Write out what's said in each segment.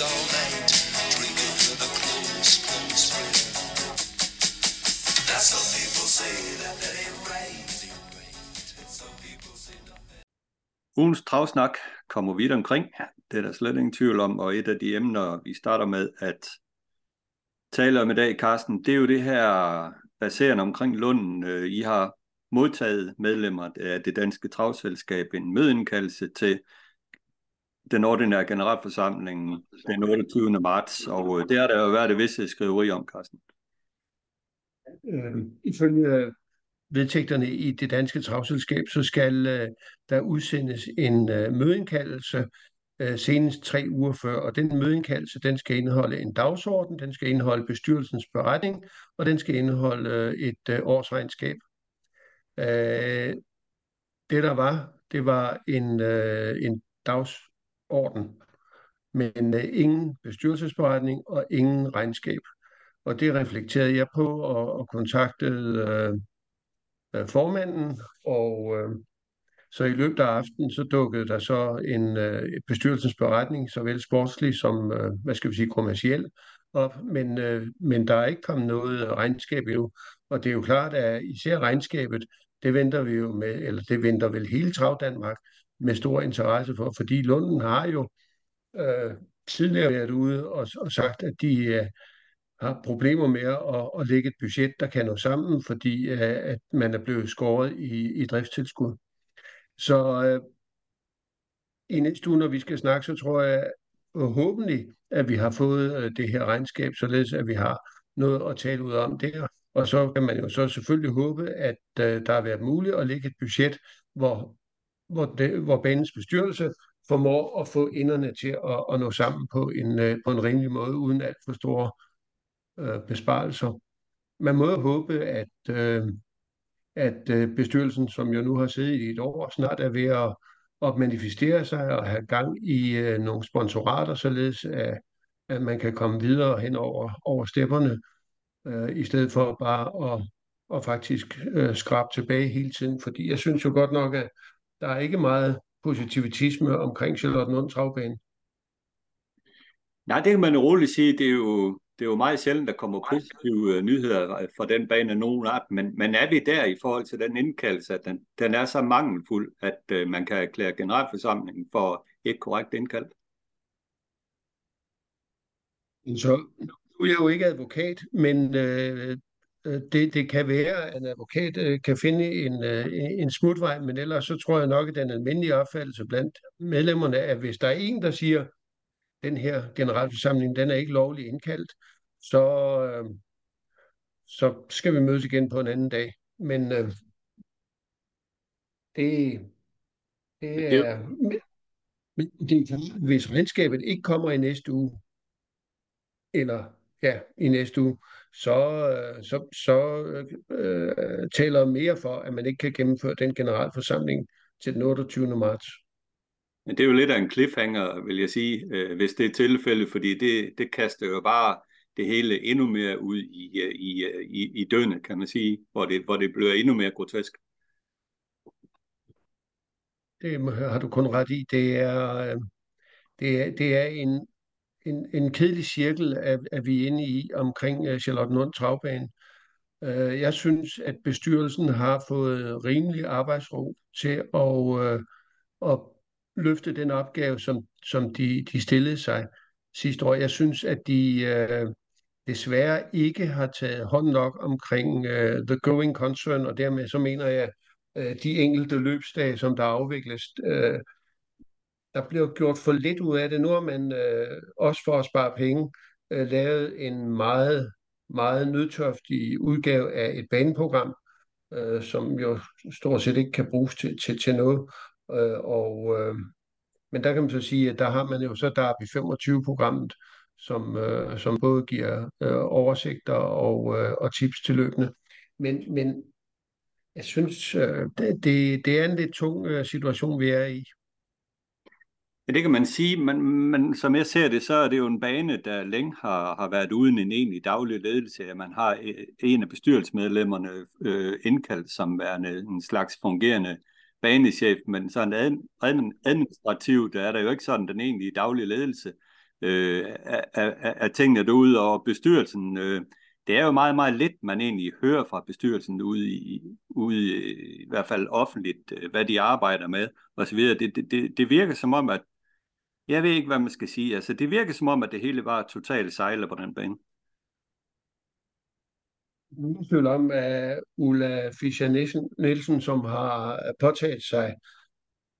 all night, drinking with a close, close friend. Now some people say that that ain't right. Ugens travsnak kommer vidt omkring. Det er der slet ingen tvivl om, og et af de emner, vi starter med at tale om i dag, Carsten, det er jo det her baserende omkring Lunden. Øh, I har modtaget medlemmer af det danske travselskab en mødeindkaldelse til den ordinære generalforsamling den 28. marts, og øh, det har der jo været det visse skriveri om, Carsten. Øh, ifølge vedtægterne i det danske travselskab, så skal øh, der udsendes en øh, mødeindkaldelse øh, senest tre uger før, og den mødeindkaldelse, den skal indeholde en dagsorden, den skal indeholde bestyrelsens beretning, og den skal indeholde øh, et øh, årsregnskab. Øh, det der var, det var en, øh, en orden, men øh, ingen bestyrelsesberetning og ingen regnskab. Og det reflekterede jeg på og, og kontaktede øh, øh formanden, og øh, så i løbet af aftenen, så dukkede der så en øh, bestyrelsens beretning, såvel sportslig som, øh, hvad skal vi sige, kommerciel op, men, øh, men der er ikke kommet noget regnskab endnu. Og det er jo klart, at især regnskabet, det venter vi jo med, eller det venter vel hele Trav Danmark med stor interesse for, fordi Lunden har jo øh, tidligere været ude og, og sagt, at de øh, har problemer med at, at lægge et budget, der kan nå sammen, fordi øh, at man er blevet skåret i, i driftstilskud. Så øh, i næste uge, når vi skal snakke, så tror jeg håbentlig, at vi har fået øh, det her regnskab, således at vi har noget at tale ud om der. Og så kan man jo så selvfølgelig håbe, at øh, der har været muligt at lægge et budget, hvor, hvor, det, hvor banens bestyrelse formår at få inderne til at, at nå sammen på en, øh, på en rimelig måde, uden alt for store øh, besparelser. Man må jo håbe, at, øh, at øh, bestyrelsen, som jo nu har siddet i et år, snart er ved at, at manifestere sig og have gang i øh, nogle sponsorater, således at, at man kan komme videre hen over, over stepperne, øh, i stedet for bare at, at faktisk øh, skrabe tilbage hele tiden. Fordi jeg synes jo godt nok, at der er ikke meget positivitisme omkring Charlotte Travbane. Nej, det kan man roligt sige. Det er jo, det er jo meget sjældent, der kommer positive uh, nyheder fra den bane nogen art, men, men er vi der i forhold til den indkaldelse, at den, den er så mangelfuld, at uh, man kan erklære generalforsamlingen for et korrekt indkald? Så nu er jeg jo ikke advokat, men øh, det, det kan være, at en advokat øh, kan finde en, øh, en smutvej, men ellers så tror jeg nok, at den almindelige opfattelse blandt medlemmerne er, at hvis der er en, der siger, den her generalforsamling, den er ikke lovlig indkaldt, så, øh, så skal vi mødes igen på en anden dag. Men øh, det, det er... Men det er hvis regnskabet ikke kommer i næste uge, eller ja, i næste uge, så, øh, så, så øh, taler mere for, at man ikke kan gennemføre den generalforsamling til den 28. marts. Men det er jo lidt af en cliffhanger, vil jeg sige, øh, hvis det er tilfældet, fordi det, det kaster jo bare det hele endnu mere ud i, øh, i, øh, i, i døgnet, kan man sige, hvor det, hvor det bliver endnu mere grotesk. Det har du kun ret i. Det er, det er, det er en, en, en kedelig cirkel, at, at vi er inde i omkring øh, Charlotte Lund Travbane. Øh, jeg synes, at bestyrelsen har fået rimelig arbejdsro til at, øh, at løfte den opgave, som, som de, de stillede sig sidste år. Jeg synes, at de desværre ikke har taget hånd nok omkring the going concern, og dermed så mener jeg, de enkelte løbsdage, som der afvikles, øh, der blev gjort for lidt ud af det. Nu har man øh, også for at spare penge øh, lavet en meget, meget nødtøftig udgave af et baneprogram, øh, som jo stort set ikke kan bruges til, til, til noget. Øh, og, øh, men der kan man så sige, at der har man jo så DARPI 25-programmet, som, øh, som både giver øh, oversigter og, øh, og tips til løbende. Men, men jeg synes, øh, det, det er en lidt tung øh, situation, vi er i. Ja, det kan man sige, men, men som jeg ser det, så er det jo en bane, der længe har, har været uden en egentlig daglig ledelse. At man har øh, en af bestyrelsesmedlemmerne øh, indkaldt som værende en slags fungerende banechef, men sådan administrativt, der er der jo ikke sådan den egentlige daglige ledelse øh, af, af, af tingene derude, og bestyrelsen, øh, det er jo meget, meget lidt, man egentlig hører fra bestyrelsen ude i, ude i, i hvert fald offentligt, øh, hvad de arbejder med, osv. så videre. Det, det, det virker som om, at jeg ved ikke, hvad man skal sige. Altså, det virker som om, at det hele var totalt sejler på den bane. Ingen tvivl om, at Ulla Fischer-Nielsen, som har påtaget sig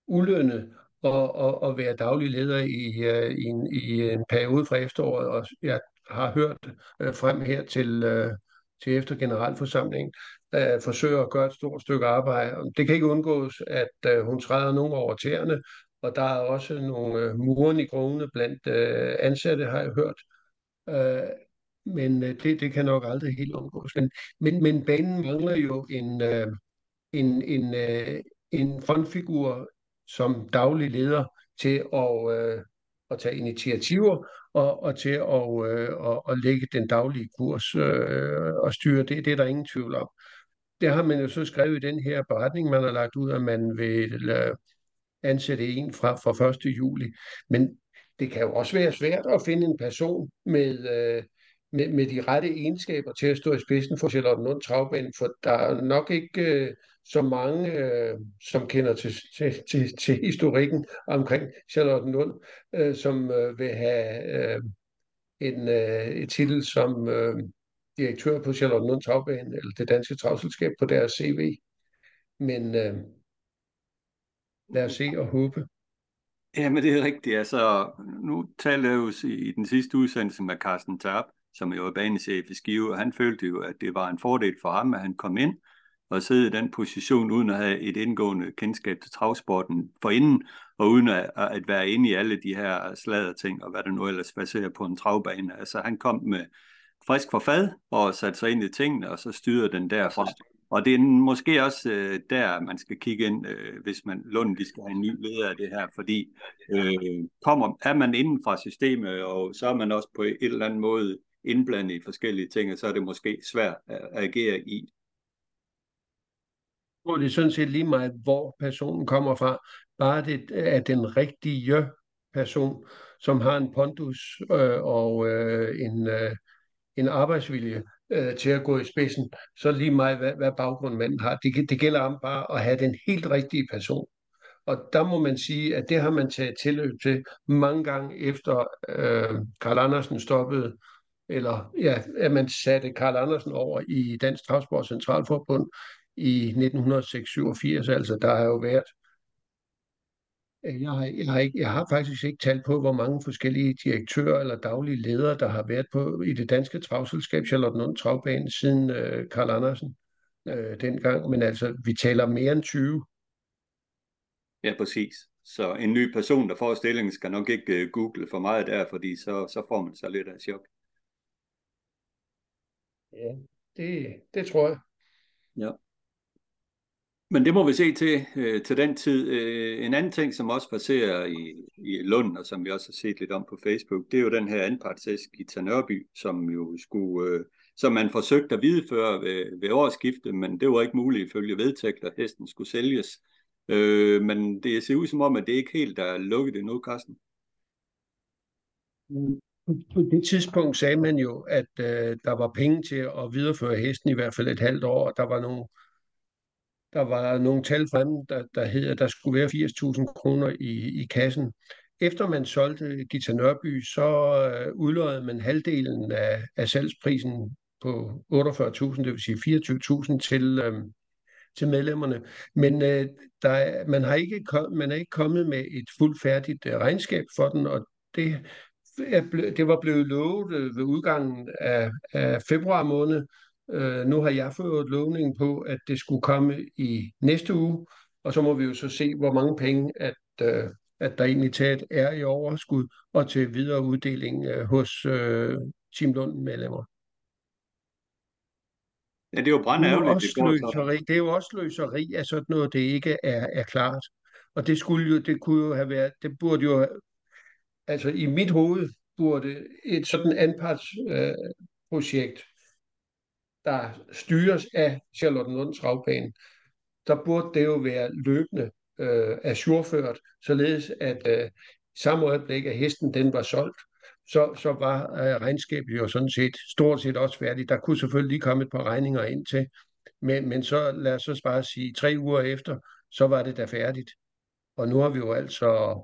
ulønnet og, og, og være daglig leder i, uh, i, en, i en periode fra efteråret, og jeg har hørt uh, frem her til, uh, til efter generalforsamlingen, uh, forsøger at gøre et stort stykke arbejde. Det kan ikke undgås, at uh, hun træder nogle over tæerne, og der er også nogle øh, muren i grovene blandt øh, ansatte, har jeg hørt. Øh, men øh, det, det kan nok aldrig helt undgås. Men, men, men banen mangler jo en, øh, en, en, øh, en frontfigur som daglig leder til at, øh, at tage initiativer og, og til at, øh, at, at lægge den daglige kurs øh, og styre. Det, det er der ingen tvivl om. Det har man jo så skrevet i den her beretning, man har lagt ud, at man vil øh, ansætte en fra, fra 1. juli. Men det kan jo også være svært at finde en person med, øh, med, med de rette egenskaber til at stå i spidsen for Charlottenlund Travbane, for der er nok ikke øh, så mange, øh, som kender til, til, til, til historikken omkring Charlottenlund, øh, som øh, vil have øh, en øh, et titel som øh, direktør på Charlottenlund Travbane, eller det danske travselskab på deres CV. Men øh, lad os se og håbe. Ja, men det er rigtigt. Altså, nu talte jeg jo i den sidste udsendelse med Carsten Tarp, som jo er banechef i Skive, og han følte jo, at det var en fordel for ham, at han kom ind og sidde i den position, uden at have et indgående kendskab til travsporten forinden, og uden at, at være inde i alle de her slader ting, og hvad der nu ellers baserer på en travbane. Altså, han kom med frisk forfad og satte sig ind i tingene, og så styrede den derfra. Og det er måske også øh, der, man skal kigge ind, øh, hvis man Lund de skal have en ny leder af det her, fordi øh, kommer, er man inden fra systemet, og så er man også på et eller andet måde indblandet i forskellige ting, og så er det måske svært at agere i. Og det er sådan set lige meget, hvor personen kommer fra. Bare det er den rigtige person, som har en pondus øh, og øh, en, øh, en arbejdsvilje, øh, til at gå i spidsen, så lige meget hvad, hvad baggrund manden har. Det, det gælder om bare at have den helt rigtige person. Og der må man sige, at det har man taget tilløb til mange gange efter øh, Karl Andersen stoppede, eller ja, at man satte Karl Andersen over i Dansk Travsport Centralforbund i 1986. Altså der har jo været jeg har, jeg, har ikke, jeg har faktisk ikke talt på, hvor mange forskellige direktører eller daglige ledere, der har været på i det danske travselskab Charlottenlund Travbane siden øh, Karl Andersen øh, dengang. Men altså, vi taler mere end 20. Ja, præcis. Så en ny person, der får stillingen, skal nok ikke uh, google for meget der, fordi så, så får man så lidt af chok. Ja, det, det tror jeg. Ja. Men det må vi se til øh, til den tid. Øh, en anden ting, som også passerer i, i Lund, og som vi også har set lidt om på Facebook, det er jo den her anpartshest i Tanørby, som jo skulle, øh, som man forsøgte at videreføre ved, ved årsskiftet, men det var ikke muligt ifølge vedtægter, at hesten skulle sælges. Øh, men det ser ud som om, at det ikke helt er lukket endnu, Carsten. Mm. På det tidspunkt sagde man jo, at øh, der var penge til at videreføre hesten i hvert fald et halvt år, og der var nogle der var nogle tal frem, der, der hedder, at der skulle være 80.000 kroner i, i kassen. Efter man solgte Gita Nørby, så øh, udløjede man halvdelen af, af salgsprisen på 48.000, det vil sige 24.000 til, øh, til medlemmerne. Men øh, der, man, har ikke kom, man er ikke kommet med et fuldt færdigt øh, regnskab for den, og det, er ble, det var blevet lovet øh, ved udgangen af, af februar måned, Øh, nu har jeg fået lovning på, at det skulle komme i næste uge, og så må vi jo så se, hvor mange penge, at, øh, at der egentlig taget er i overskud, og til videre uddeling øh, hos øh, Team Lund medlemmer. Ja, det er jo brændærgerligt. Det, det, det er jo også løseri af sådan noget, det ikke er, er klart. Og det skulle jo, det kunne jo have været, det burde jo, altså i mit hoved burde et sådan anpartsprojekt, øh, der styres af Charlottenlund Travbane, der burde det jo være løbende øh, assurført, således at øh, samme øjeblik, at hesten den var solgt, så, så var øh, regnskabet jo sådan set stort set også færdigt. Der kunne selvfølgelig lige komme et par regninger ind til, men, men så lad os så bare sige, tre uger efter, så var det da færdigt. Og nu har vi jo altså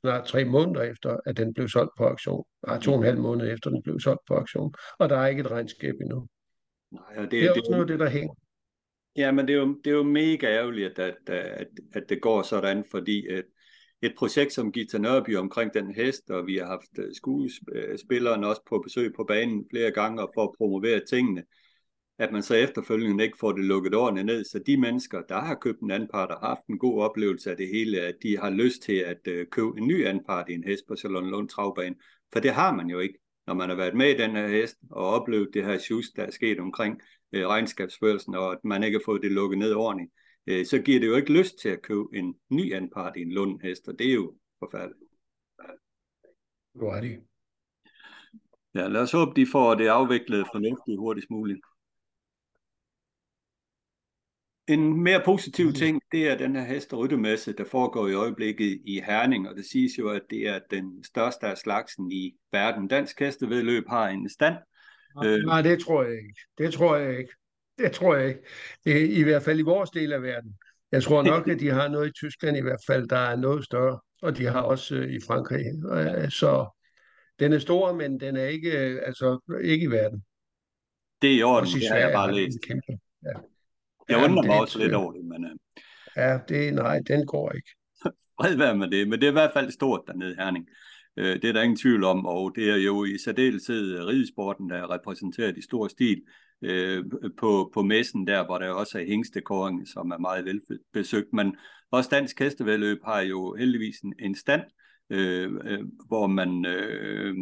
snart tre måneder efter, at den blev solgt på auktion. Nej, to og en halv måned efter, den blev solgt på auktion. Og der er ikke et regnskab endnu. Nej, og det, det er det, også noget af det, der hænger. Ja, men det er jo, det er jo mega ærgerligt, at, at, at, at det går sådan, fordi et, et projekt som Gita Nørby omkring den hest, og vi har haft øh, skuespilleren også på besøg på banen flere gange for at promovere tingene, at man så efterfølgende ikke får det lukket ordentligt ned, så de mennesker, der har købt en anpart og haft en god oplevelse af det hele, at de har lyst til at øh, købe en ny anpart i en hest på Salon Lund Travbane, for det har man jo ikke, når man har været med i den her hest og oplevet det her sjus, der er sket omkring øh, regnskabsførelsen, og at man ikke har fået det lukket ned ordentligt, øh, så giver det jo ikke lyst til at købe en ny anpart i en Lund-hest, og det er jo forfærdeligt. Du er det. Ja, lad os håbe, de får det afviklet fornuftigt hurtigst muligt. En mere positiv ting, det er den her hest- og ryttemesse, der foregår i øjeblikket i Herning, og det siges jo, at det er den største af slagsen i verden. Dansk hestevedløb har en stand. Øh, Nej, det tror jeg ikke. Det tror jeg ikke. Det tror jeg ikke. Det er i hvert fald i vores del af verden. Jeg tror nok, at de har noget i Tyskland i hvert fald, der er noget større, og de har også øh, i Frankrig. Øh, så den er stor, men den er ikke, altså, ikke i verden. Det er i orden, det har jeg bare læst. Kæmpe. Ja. Jeg undrer mig også lidt over det, men... Uh... Ja, det, nej, den går ikke. Fred være med det, men det er i hvert fald stort dernede Herning. Uh, det er der ingen tvivl om, og det er jo i særdeleshed ridesporten, der er repræsenteret i stor stil uh, på, på messen der, hvor der også er hængstekåring, som er meget velbesøgt, men også Dansk Hestevedløb har jo heldigvis en, en stand, øh, øh, hvor man øh,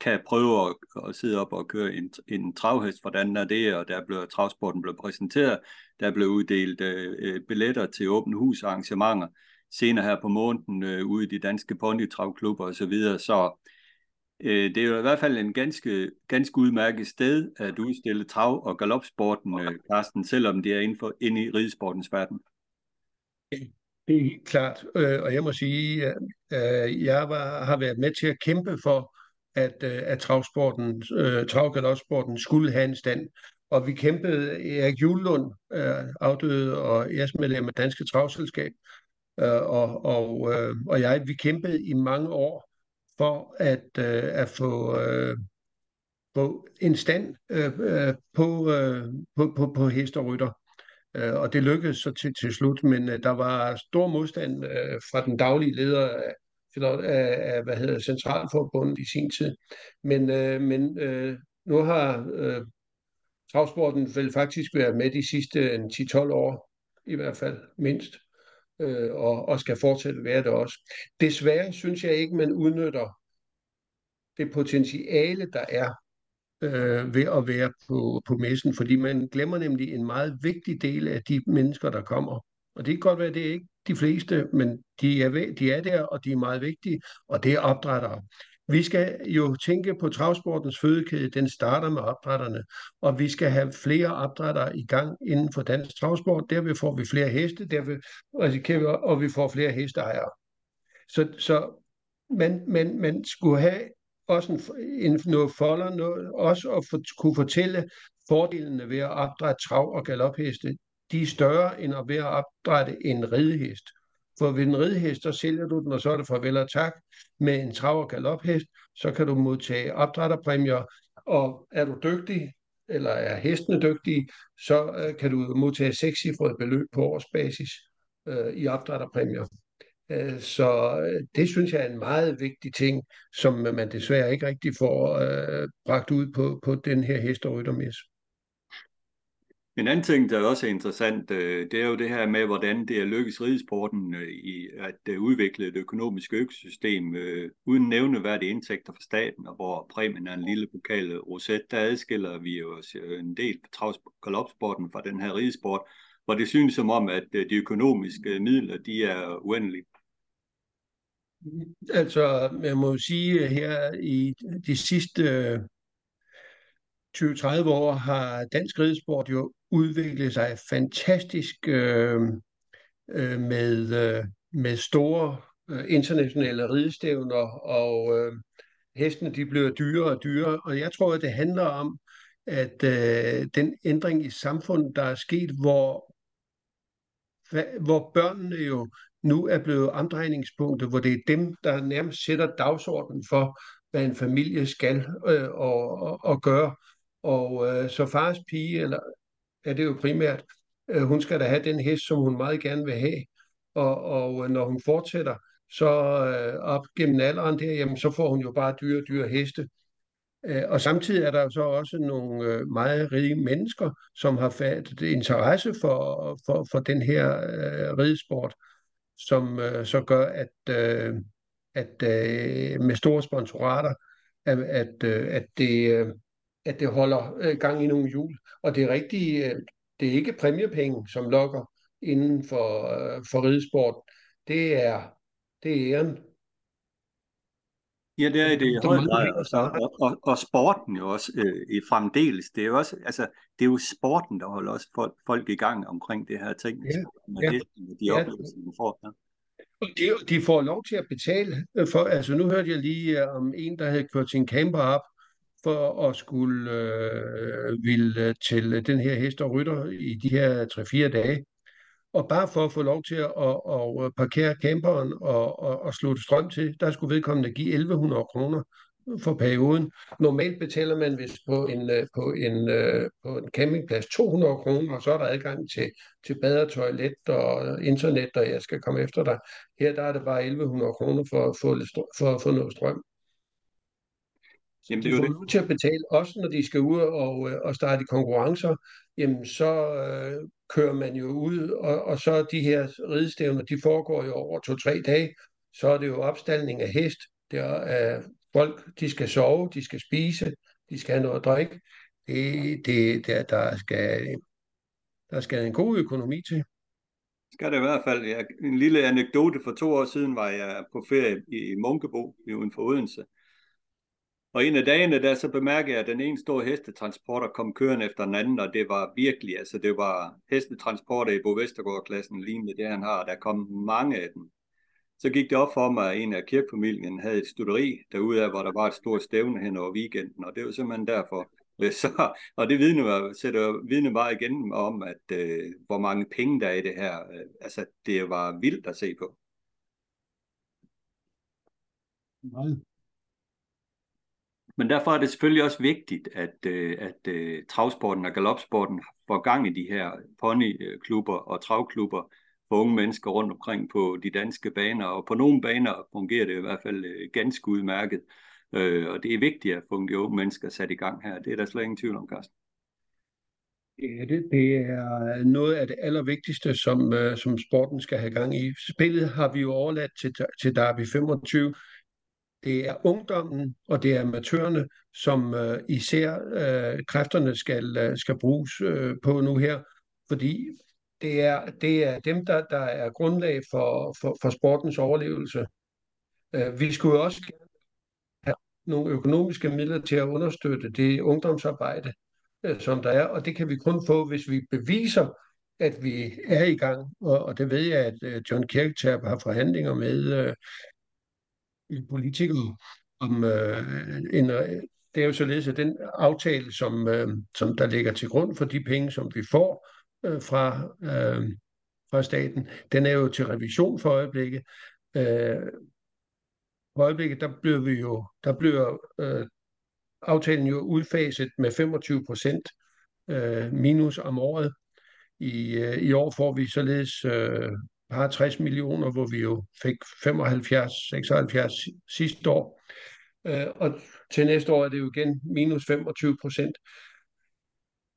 kan prøve at, at sidde op og køre en, en travhest, hvordan er det, og der blev travsporten blev præsenteret, der blev uddelt øh, billetter til åbne hus arrangementer, senere her på måneden øh, ude i de danske ponytravklubber osv., så, videre. så øh, det er jo i hvert fald en ganske, ganske udmærket sted at udstille trav- og galopsporten, øh, Carsten, selvom det er inden, for, inde i ridesportens verden. Det er helt klart, øh, og jeg må sige, at øh, jeg var, har været med til at kæmpe for, at, øh, at travsporten, travgalopsporten skulle have en stand. Og vi kæmpede, Erik Julund, afdøde og æresmedlem af Danske Travselskab, og, og, og jeg, vi kæmpede i mange år for at, at få, få en stand på, på, på, på hest og rytter. Øh, og det lykkedes så til, til slut, men øh, der var stor modstand øh, fra den daglige leder af, af, af hvad hedder Centralforbundet i sin tid. Men, øh, men øh, nu har øh, travsporten vel faktisk været med de sidste øh, 10-12 år, i hvert fald mindst, øh, og, og skal fortsætte være det også. Desværre synes jeg ikke, man udnytter det potentiale, der er øh, ved at være på, på messen, fordi man glemmer nemlig en meget vigtig del af de mennesker, der kommer. Og det kan godt være, det er ikke de fleste, men de er, de er der, og de er meget vigtige, og det er opdrættere. Vi skal jo tænke på travsportens fødekæde, den starter med opdrætterne, og vi skal have flere opdrættere i gang inden for dansk travsport. Derved får vi flere heste, derved risikerer vi, og vi får flere hesteejere. Så, så man, man, man skulle have også en, en, noget folder, noget, også at for, kunne fortælle fordelene ved at opdrætte trav- og galopheste. De er større end at ved at opdrætte en ridehest. For ved en ridehest, så sælger du den, og så er det farvel og tak. Med en trav- og galophest, så kan du modtage opdrætterpræmier, og er du dygtig, eller er hestene dygtige, så øh, kan du modtage sekscifrede beløb på årsbasis øh, i opdrætterpræmier. Øh, så øh, det synes jeg er en meget vigtig ting, som man desværre ikke rigtig får øh, bragt ud på, på den her hest- og. En anden ting, der også er interessant, øh, det er jo det her med, hvordan det er lykkes ridesporten øh, i at udvikle et økonomisk økosystem uden nævneværdige indtægter fra staten, og hvor præmien er en lille pokal roset, der adskiller vi jo en del på galopsporten fra den her ridesport, hvor det synes som om, at de økonomiske midler, de er uendeligt Altså, jeg må sige, her i de sidste øh, 20-30 år har dansk ridesport jo udviklet sig fantastisk øh, øh, med, øh, med store øh, internationale ridestævner, og øh, hestene de bliver dyrere og dyrere, og jeg tror, at det handler om, at øh, den ændring i samfundet, der er sket, hvor, hvor børnene jo nu er blevet omdrejningspunktet, hvor det er dem, der nærmest sætter dagsordenen for, hvad en familie skal øh, og, og, og gøre. Og øh, så fars pige, eller er det jo primært, øh, hun skal da have den hest, som hun meget gerne vil have. Og, og øh, når hun fortsætter, så øh, op gennem alderen der, jamen, så får hun jo bare dyre, dyre heste. Øh, og samtidig er der jo så også nogle øh, meget rige mennesker, som har fattet interesse for, for, for den her øh, ridesport, som øh, så gør, at, øh, at øh, med store sponsorater, at, at, øh, at det, øh, at det holder øh, gang i nogle hjul. Og det er rigtigt, øh, det er ikke præmiepenge, som lokker inden for, øh, for ridesport. Det er, det er æren. Ja, det er det i høj grad, og, og, og, og sporten jo også øh, i fremdeles. Det er jo også, altså, det er jo sporten, der holder også folk, folk i gang omkring det her ting. Ja, med ja. det, de Ja. oplevelser, de får. Ja. Og de, de får lov til at betale for, altså nu hørte jeg lige øh, om en, der havde kørt sin camper op for at skulle øh, ville til den her hest og rytter i de her 3-4 dage. Og bare for at få lov til at, at, at parkere camperen og, og, og slutte strøm til, der skulle vedkommende give 1100 kroner for perioden. Normalt betaler man hvis på en, øh, på en, øh, på en campingplads 200 kroner, og så er der adgang til, til bad og toilet og internet, og jeg skal komme efter dig. Her der er det bare 1100 kroner for at få, for at få noget strøm. Jamen, det De er jo får det. til at betale, også når de skal ud og, øh, og starte i konkurrencer, jamen så øh, kører man jo ud, og, og så de her ridestævner, de foregår jo over to-tre dage, så er det jo opstaldning af hest, der er folk, de skal sove, de skal spise, de skal have noget at drikke. Det, det, der, der, skal, der skal en god økonomi til. Skal det i hvert fald. Ja, en lille anekdote. For to år siden var jeg på ferie i Munkebo uden for Odense. Og en af dagene der, så bemærkede jeg, at den ene store hestetransporter kom kørende efter den anden, og det var virkelig, altså det var hestetransporter i Bo Vestergaard-klassen, lignende det han har, der kom mange af dem. Så gik det op for mig, at en af kirkefamilien havde et studeri derude af, hvor der var et stort stævne hen over weekenden, og det var simpelthen derfor. Øh, så, og det vidne var, sætter vidne bare igen om, at øh, hvor mange penge der er i det her. Øh, altså, det var vildt at se på. Nej. Men derfor er det selvfølgelig også vigtigt, at, øh, at, at travsporten og galopsporten får gang i de her ponyklubber og travklubber for unge mennesker rundt omkring på de danske baner. Og på nogle baner fungerer det i hvert fald øh, ganske udmærket. Øh, og det er vigtigt at få de unge mennesker sat i gang her. Det er der slet ingen tvivl om, Carsten. Det det. Det er noget af det allervigtigste, som, som sporten skal have gang i. Spillet har vi jo overladt til, til Derby 25. Det er ungdommen, og det er amatørerne, som øh, især øh, kræfterne skal, øh, skal bruges øh, på nu her, fordi det er, det er dem, der, der er grundlag for, for, for sportens overlevelse. Øh, vi skulle jo også gerne have nogle økonomiske midler til at understøtte det ungdomsarbejde, øh, som der er, og det kan vi kun få, hvis vi beviser, at vi er i gang, og, og det ved jeg, at øh, John Kirkchap har forhandlinger med øh, med politikere om øh, en, øh, det er jo således, at den aftale, som, øh, som der ligger til grund for de penge, som vi får øh, fra, øh, fra staten, den er jo til revision for øjeblikket. Øh, for øjeblikket, der bliver vi jo, der bliver øh, aftalen jo udfaset med 25 procent øh, minus om året. I, øh, I år får vi således øh, par 60 millioner, hvor vi jo fik 75-76 sidste år. Øh, og til næste år er det jo igen minus 25 procent.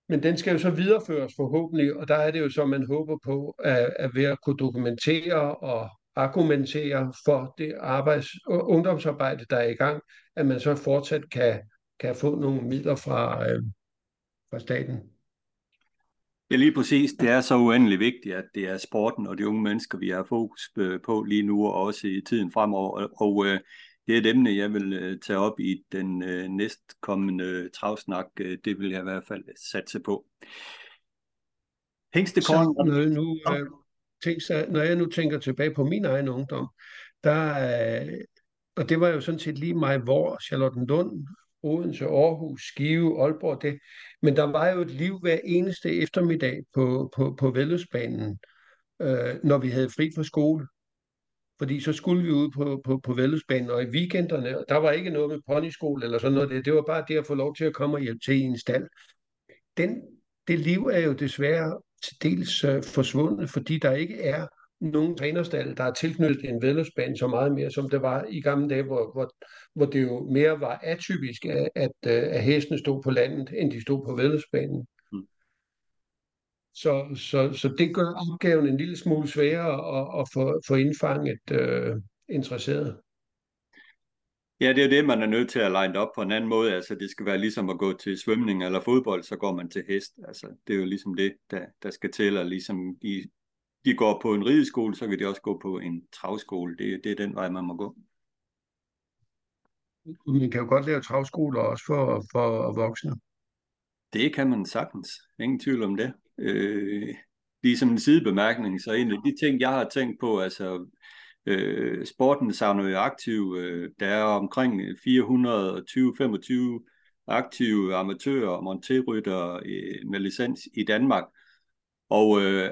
Men den skal jo så videreføres forhåbentlig, og der er det jo så, man håber på, at, at ved at kunne dokumentere og argumentere for det arbejds, ungdomsarbejde, der er i gang, at man så fortsat kan, kan få nogle midler fra, øh, fra staten. Ja, lige præcis. Det er så uendelig vigtigt, at det er sporten og de unge mennesker, vi har fokus øh, på lige nu, og også i tiden fremover. Og, og øh, det er et emne, jeg vil øh, tage op i den næstkommende travsnak. Det vil jeg i hvert fald satse på. Hængstekåren... Så, nu, tænk, når jeg nu tænker tilbage på min egen ungdom, der, og det var jo sådan set lige mig, hvor Charlottenlund, Odense, Aarhus, Skive, Aalborg, det. Men der var jo et liv hver eneste eftermiddag på, på, på Vældesbanen, øh, når vi havde fri fra skole. Fordi så skulle vi ud på, på, på Vældesbanen, og i weekenderne, og der var ikke noget med ponyskole eller sådan noget. Det, det var bare det at få lov til at komme og hjælpe til i en stald. Den, det liv er jo desværre til dels øh, forsvundet, fordi der ikke er nogen trænerstal, der er tilknyttet en vedløbsbane så meget mere, som det var i gamle dage, hvor, hvor, hvor det jo mere var atypisk, at, at, øh, at hestene stod på landet, end de stod på vedløbsbanen. Mm. Så, så, så det gør opgaven en lille smule sværere at, at få, få indfanget øh, interesseret. Ja, det er det, man er nødt til at line op på en anden måde. Altså, det skal være ligesom at gå til svømning eller fodbold, så går man til hest. Altså, det er jo ligesom det, der, der skal til, og ligesom de, de går på en rideskole, så kan de også gå på en travskole. Det, det er den vej, man må gå. Man kan jo godt lave travskoler også for, for voksne. Det kan man sagtens. Ingen tvivl om det. Øh, ligesom en sidebemærkning, så en af de ting, jeg har tænkt på, altså øh, sporten savner jo aktiv. Øh, der er omkring 420-25 aktive amatører og monterrytter øh, med licens i Danmark. Og øh,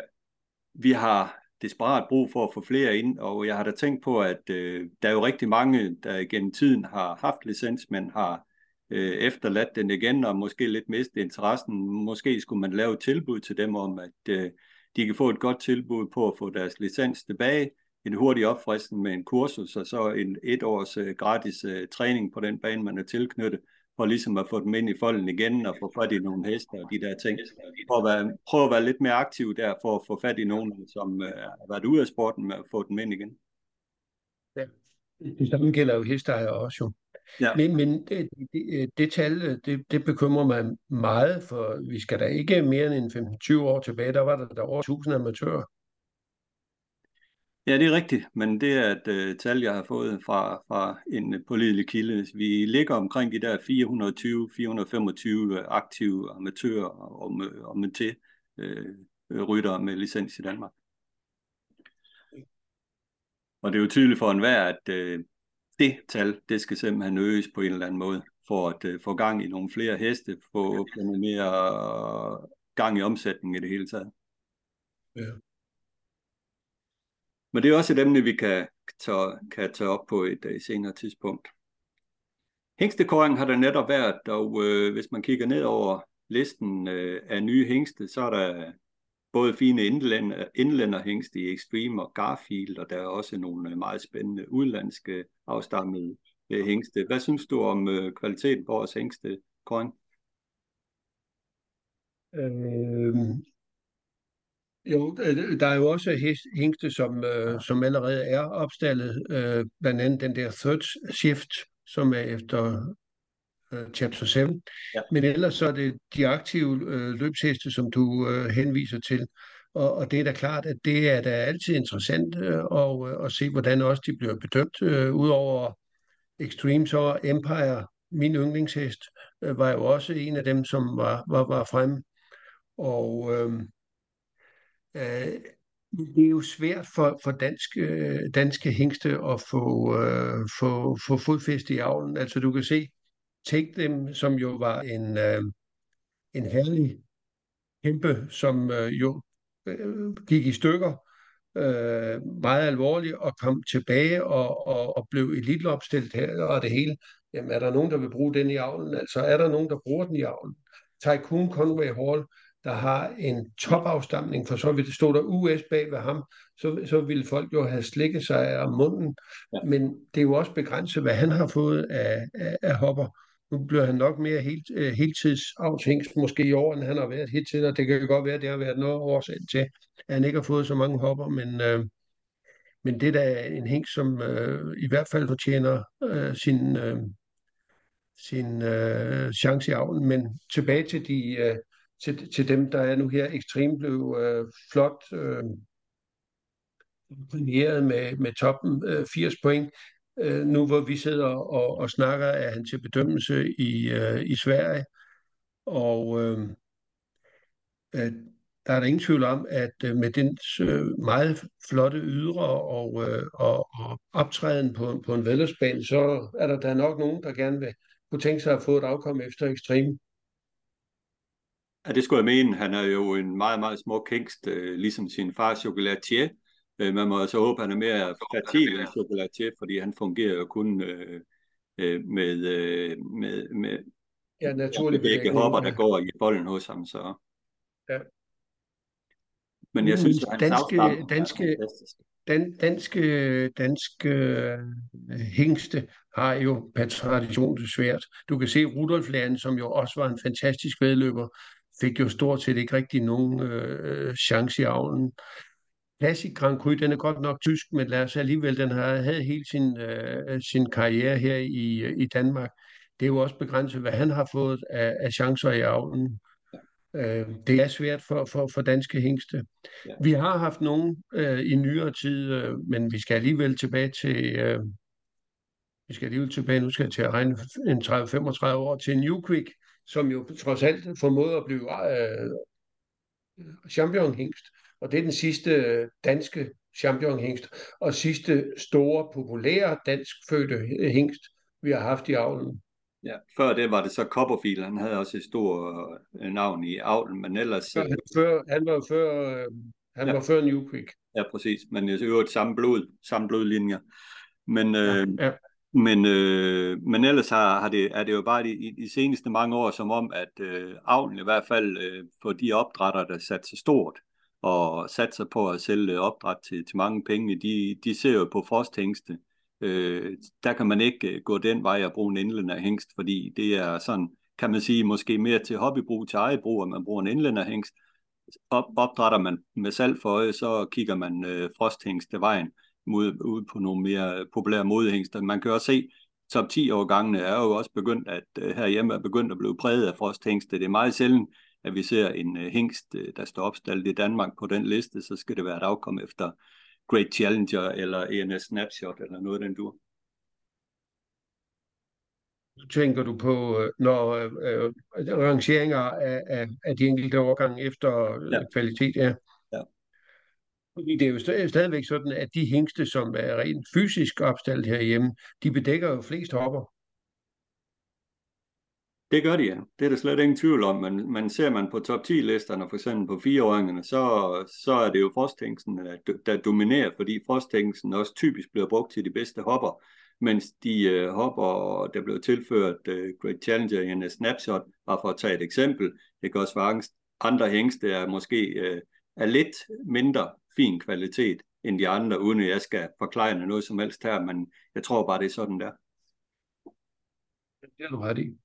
vi har desperat brug for at få flere ind, og jeg har da tænkt på, at øh, der er jo rigtig mange, der gennem tiden har haft licens, men har øh, efterladt den igen, og måske lidt mistet interessen. Måske skulle man lave et tilbud til dem om, at øh, de kan få et godt tilbud på at få deres licens tilbage, en hurtig opfriskning med en kursus, og så en et års øh, gratis øh, træning på den bane, man er tilknyttet, for ligesom at få dem ind i folden igen, og få fat i nogle heste og de der ting. Prøv at være, prøv at være lidt mere aktiv der, for at få fat i nogen, som øh, har været ude af sporten, med at få dem ind igen. Ja, det samme gælder jo hestejer også jo. Ja. Men, men det, det, det tal, det, det bekymrer mig meget, for vi skal da ikke mere end 15-20 år tilbage, der var der, der over 1000 amatører. Ja, det er rigtigt, men det er et øh, tal, jeg har fået fra, fra en pålidelig kilde. Vi ligger omkring de der 420-425 aktive amatører og, og med til øh, uh, rytter med licens i Danmark. Og det er jo tydeligt for enhver, at øh, det tal, det skal simpelthen øges på en eller anden måde, for at øh, få gang i nogle flere heste, få, få noget mere gang i omsætningen i det hele taget. Ja. Men det er også et emne, vi kan tage, kan tage op på et, et senere tidspunkt. Hængstekåring har der netop været, og øh, hvis man kigger ned over listen øh, af nye hængste, så er der både fine indlænder, indlænderhængste i Extreme og Garfield, og der er også nogle øh, meget spændende udlandske afstammede øh, hængste. Hvad synes du om øh, kvaliteten på vores hængste, Kåring? Øh, jo, øh, der er jo også hængste, som, øh, som allerede er opstallet, øh, blandt andet den der third shift, som er efter øh, chapter 7. Ja. Men ellers så er det de aktive øh, løbsheste, som du øh, henviser til. Og, og det er da klart, at det er da altid interessant øh, at, øh, at se, hvordan også de bliver bedømt. Øh, Udover Extreme, så Empire, min yndlingshest, øh, var jo også en af dem, som var, var, var fremme. Og... Øh, Øh, det er jo svært for, for dansk, øh, danske hængste at få, øh, få, få fodfæste i avlen. Altså du kan se Take Them, som jo var en, øh, en herlig kæmpe, som øh, jo øh, gik i stykker øh, meget alvorligt og kom tilbage og, og, og blev elitopstillet her og det hele. Jamen er der nogen, der vil bruge den i avlen? Altså er der nogen, der bruger den i avlen? Tycoon Conway Hall der har en topafstamning, for så vil det stå der US bag ved ham, så, så ville folk jo have slikket sig af munden. Ja. Men det er jo også begrænset, hvad han har fået af, af, af hopper. Nu bliver han nok mere helt, uh, heltidsafthængst måske i år, end han har været hittil, og det kan jo godt være, at det har været noget årsag til, at han ikke har fået så mange hopper, men, uh, men det er da en hæng, som uh, i hvert fald fortjener uh, sin, uh, sin uh, chance i avlen. Men tilbage til de, uh, til, til dem, der er nu her. Ekstrem blev øh, flot øh, premieret med, med toppen øh, 80 point. Øh, nu hvor vi sidder og, og snakker, er han til bedømmelse i, øh, i Sverige. Og øh, øh, der er der ingen tvivl om, at øh, med den øh, meget flotte ydre og, øh, og, og optræden på, på en vedløbsbane, så er der da nok nogen, der gerne vil kunne tænke sig at få et afkom efter ekstrem. Ja, det skulle jeg mene. Han er jo en meget, meget smuk hængst, øh, ligesom sin far Chocolatier. Øh, man må altså håbe, at han er mere fertil end Chocolatier, fordi han fungerer jo kun øh, øh, med, øh, med, med, ja, naturlig med begge hopper, der går i bolden hos ham. Så. Ja. Men jeg synes, at danske, danske, dan, danske, danske hængste har jo per tradition det svært. Du kan se Rudolf Lern, som jo også var en fantastisk vedløber, fik jo stort set ikke rigtig nogen øh, chance i avlen. Classic Grand Cru, den er godt nok tysk, men lad os alligevel, den har havde hele sin, øh, sin karriere her i, i Danmark. Det er jo også begrænset, hvad han har fået af, af chancer i avlen. Øh, det er svært for, for, for danske hængste. Ja. Vi har haft nogen øh, i nyere tid, øh, men vi skal alligevel tilbage til... Øh, vi skal alligevel tilbage, nu skal jeg til at regne en 30-35 år til Newquick, som jo trods alt formåede at blive øh, championhængst. Og det er den sidste danske championhængst, og sidste store, populære dansk fødte hængst, vi har haft i avlen. Ja, før det var det så Copperfield, han havde også et stort øh, navn i avlen, men ellers... Før, han, før, han var før, øh, han ja. var før Newquick. Ja, præcis, men i øvrigt samme blod, samme blodlinjer. Men, øh, ja, ja men, øh, men ellers har, har det, er det jo bare de, i de seneste mange år som om, at øh, avlen i hvert fald øh, for de opdrætter, der sat sig stort, og satser på at sælge øh, opdræt til, til mange penge, de, de ser jo på frosthængste, øh, der kan man ikke øh, gå den vej og bruge en indlænderhængst, fordi det er sådan, kan man sige, måske mere til hobbybrug, til eget at man bruger en indlænderhængst. Op, opdrætter man med salg for øje, så kigger man øh, frosthængste vejen mod, ud på nogle mere populære modehængster. Man kan også se, top 10 årgangene er jo også begyndt at øh, herhjemme er begyndt at blive præget af frosthængste. Det er meget sjældent, at vi ser en øh, hængst, øh, der står opstallet i Danmark på den liste, så skal det være et afkom efter Great Challenger eller ENS Snapshot eller noget den du. Tænker du på, øh, når øh, rangeringer af, af, af de enkelte årgange efter øh, ja. kvalitet? Ja. Fordi det er jo stadigvæk sådan, at de hængste, som er rent fysisk opstillet herhjemme, de bedækker jo flest hopper. Det gør de, ja. Det er der slet ingen tvivl om, men, men ser man på top 10-listerne, for eksempel på fireåringerne, så, så er det jo frosthængsen, øh, der, der dominerer, fordi frosthængsen også typisk bliver brugt til de bedste hopper, mens de øh, hopper, der blev tilført øh, Great Challenger i en øh, snapshot, bare for at tage et eksempel, det kan også være andre hængste er måske øh, er lidt mindre fin kvalitet end de andre, uden at jeg skal forklare noget som helst her, men jeg tror bare, det er sådan der. Det er du ret i.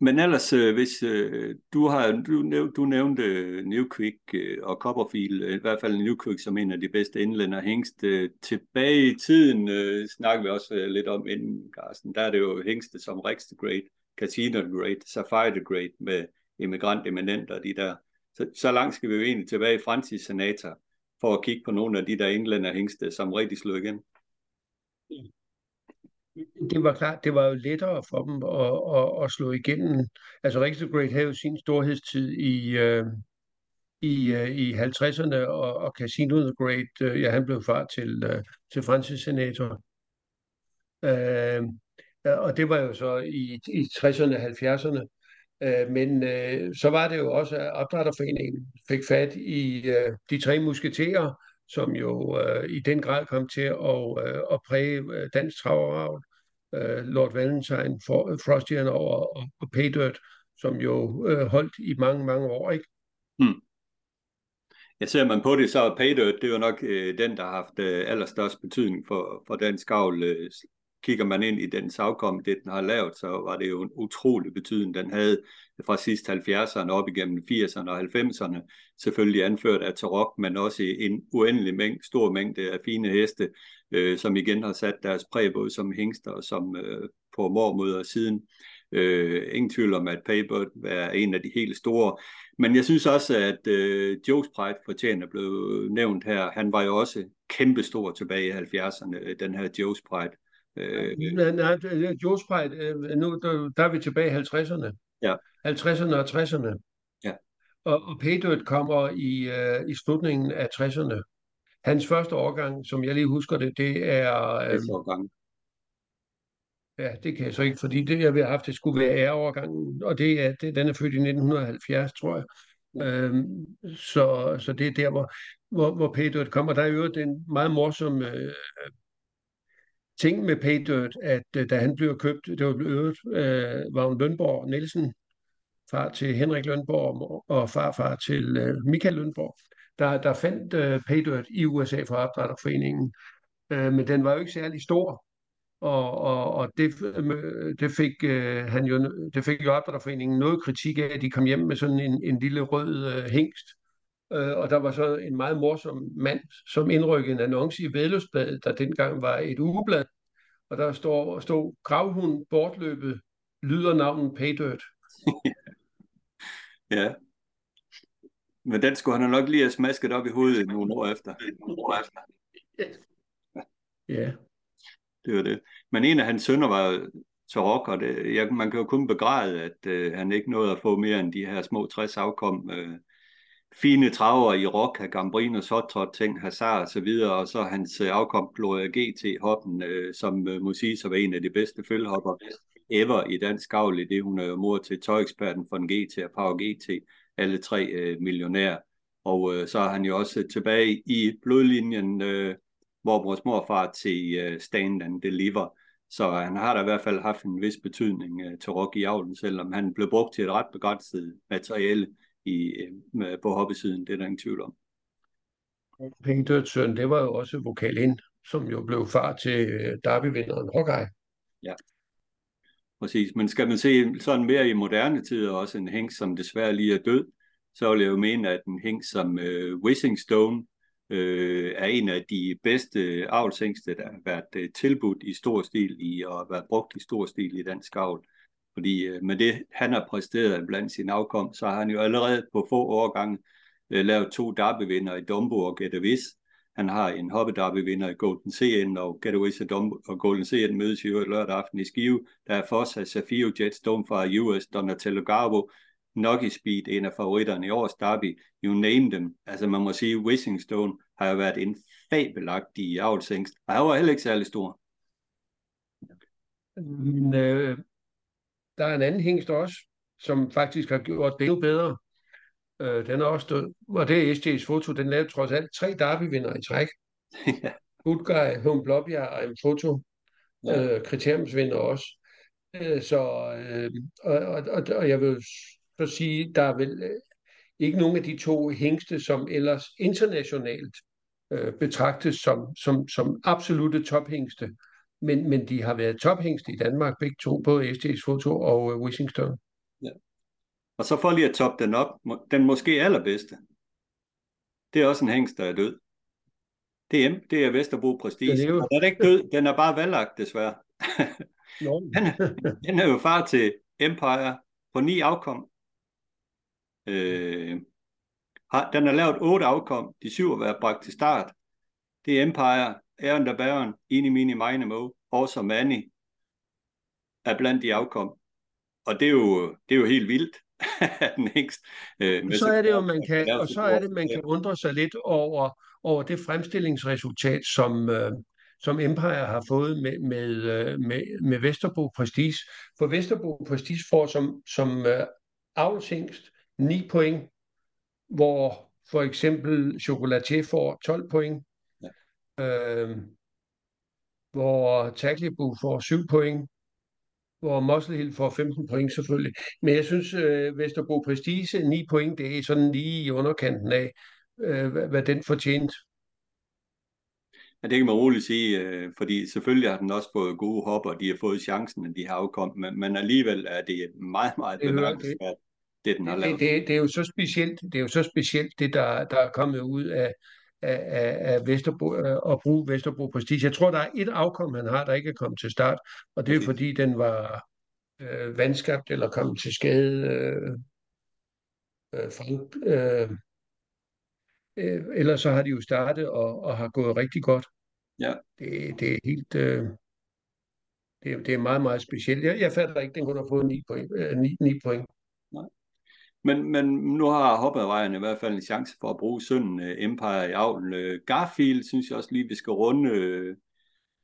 Men ellers, øh, hvis øh, du har du, du nævnte Newquick øh, og Copperfield, i hvert fald Newquick som en af de bedste indlænder hængst. Tilbage i tiden snakker vi også lidt om inden, Carsten. Der er det jo hængste som Rex the Great, Casino the Great, Sapphire the Great med immigrant eminenter, de der. Så, så langt skal vi jo egentlig tilbage i Francis Senator for at kigge på nogle af de der indlænder hængste, som rigtig slog igen det var klart, det var jo lettere for dem at, at, at slå igennem. Altså Richter Great havde jo sin storhedstid i, øh, i, øh, i 50'erne, og, og Casino the Great, øh, ja, han blev far til, øh, til Francis Senator. Øh, og det var jo så i, i 60'erne og 70'erne. Øh, men øh, så var det jo også, at opdrætterforeningen fik fat i øh, de tre musketerer, som jo øh, i den grad kom til at, øh, at præge øh, dansk traveravl. Øh, Lord Valentine, for, øh, Frosty and over og, og Paydirt, som jo øh, holdt i mange, mange år. Ikke? Hmm. Jeg ser man på det, så er Paydirt, det er jo nok øh, den, der har haft øh, allerstørst betydning for, for dansk avl. Øh, kigger man ind i den sagkom, det den har lavet, så var det jo en utrolig betydning, den havde fra sidst 70'erne op igennem 80'erne og 90'erne, selvfølgelig anført af Tarok, men også en uendelig mængde, stor mængde af fine heste, øh, som igen har sat deres præg både som hængster og som øh, på mormøder siden. Øh, ingen tvivl om, at Paybird er en af de helt store. Men jeg synes også, at øh, Joe's Pride fortjener blev nævnt her. Han var jo også kæmpestor tilbage i 70'erne, den her Joe's Pride. Øh, nej, nej, Pride, øh, nu der, der er vi tilbage i 50'erne. Ja. 50'erne og 60'erne. Ja. Og, og Paydirt kommer i, øh, i slutningen af 60'erne. Hans første årgang, som jeg lige husker det, det er... Øh, årgang. Ja, det kan jeg så ikke, fordi det, jeg vil have haft, det skulle være æreårgangen, og det er, det, den er født i 1970, tror jeg. Øhm, så, så det er der, hvor, hvor, hvor Paydirt kommer. Der er jo en meget morsom øh, ting med Paydirt, at øh, da han blev købt, det var øvrigt øh, Vagn Lønborg Nielsen, far til Henrik Lønborg og farfar til øh, Michael Lønborg, der, der fandt øh, Paydirt i USA for opdrætterforeningen. Øh, men den var jo ikke særlig stor, og, og, og det, øh, det, fik, øh, han jo, det fik jo opdrætterforeningen noget kritik af, at de kom hjem med sådan en, en lille rød øh, hængst. Øh, og der var så en meget morsom mand, som indrykkede en annonce i Vædløsbladet, der dengang var et ugeblad, og der står, stod, gravhund bortløbet, lyder navnet Paydirt. ja. Men den skulle han nok lige have smasket op i hovedet nogle år efter. Ja. Det var det. Men en af hans sønner var til rock, og det, ja, man kan jo kun begræde, at øh, han ikke nåede at få mere end de her små 60 afkom. Øh, fine traver i rock, af Gambrino, Sotrot, Ting, Hazard og så videre, og så hans øh, afkom Gloria GT Hoppen, øh, som øh, må sige så var en af de bedste følhopper ever i dansk gavl, i det hun er mor til tøjeksperten for en GT og Power GT, alle tre øh, millionærer. Og øh, så er han jo også øh, tilbage i blodlinjen, øh, hvor vores morfar til øh, Stand and Deliver. Så han har da i hvert fald haft en vis betydning øh, til rock i avlen, selvom han blev brugt til et ret begrænset materiale i, øh, på hobbysiden, det er der ingen tvivl om. Penge søn, det var jo også vokal ind, som jo blev far til øh, Derby-vinderen Hawkeye. Ja, præcis. Men skal man se sådan mere i moderne tider, også en hæng, som desværre lige er død, så vil jeg jo mene, at en hæng som øh, Wissing Stone øh, er en af de bedste avlsængste, der har været øh, tilbudt i stor stil i, og været brugt i stor stil i dansk avl. Fordi øh, med det, han har præsteret blandt sin afkom, så har han jo allerede på få årgange øh, lavet to derbyvinder i Dumbo og Getavis. Han har en hoppedarbevinder i Golden CN, og Getavis og, Dumbo, og Golden CN mødes i lørdag aften i Skive. Der er Fossa, Safio, Jet, fra US, Donatello Garbo, Nuggy Speed, en af favoritterne i års derby, you name them. Altså man må sige, Wishing Stone har jo været en fabelagtig avlsængst, og han var heller ikke særlig stor. Men, øh, der er en anden hængst også, som faktisk har gjort det endnu bedre. Øh, den er også stået, og det er SJ's foto, den lavede trods alt tre derbyvinder i træk. ja. Blobjerg og en foto. Ja. Øh, kriteriumsvinder også. Øh, så, øh, og, og, og, og jeg vil så sige, der er vel øh, ikke nogen af de to hængste, som ellers internationalt øh, betragtes som, som, som absolute tophængste men, men de har været tophængste i Danmark, begge to, både ST's Foto og uh, Wishington. Ja. Og så for lige at toppe den op, den måske allerbedste, det er også en hængst, der er død. Det er, det er Vesterbro Prestige. Den er, jo... den er ikke død, den er bare valgt desværre. Den, den er jo far til Empire på ni afkom. Øh, har, den har lavet otte afkom, de syv har været bragt til start. Det er Empire, Aaron der Baron, Ini Mini Mine Mo, også Manny, er blandt de afkom. Og det er jo, det er jo helt vildt, den hængst... Øh, så er det jo, man kan, og så er det, man kan undre sig lidt over, over det fremstillingsresultat, som, øh, som Empire har fået med, med, øh, med, med Vesterbro Prestige. For Vesterbro Prestige får som, som øh, aflsængst 9 point, hvor for eksempel Chocolatier får 12 point, øh, hvor Tagliabu får 7 point, hvor Muscle Hill får 15 point selvfølgelig. Men jeg synes, øh, Vesterbro Prestige 9 point, det er sådan lige i underkanten af, øh, hvad, hvad den fortjent. Ja, det kan man roligt sige, øh, fordi selvfølgelig har den også fået gode hop, og de har fået chancen, at de har afkommet, men, men alligevel er det meget, meget bemærkelsesværdigt, det, det den har lavet. Det, det, det, er jo så specielt, det er jo så specielt, det der, der er kommet ud af, af, af Vesterbro, øh, at bruge Vesterbro Prestige. Jeg tror, der er et afkom, han har, der ikke er kommet til start, og det er fordi, den var øh, vandskabt eller kommet til skade. Øh, øh, Frank, øh, øh, ellers så har de jo startet og, og har gået rigtig godt. Ja. Det, det er helt... Øh, det, er- det er meget, meget specielt. Jeg, jeg fatter ikke, den kun har fået 9 point. Øh, 9, 9 point. Men, men nu har Hoppervejen i hvert fald en chance for at bruge sønnen uh, Empire i avlen. Uh, Garfield synes jeg også lige, vi skal runde. Uh,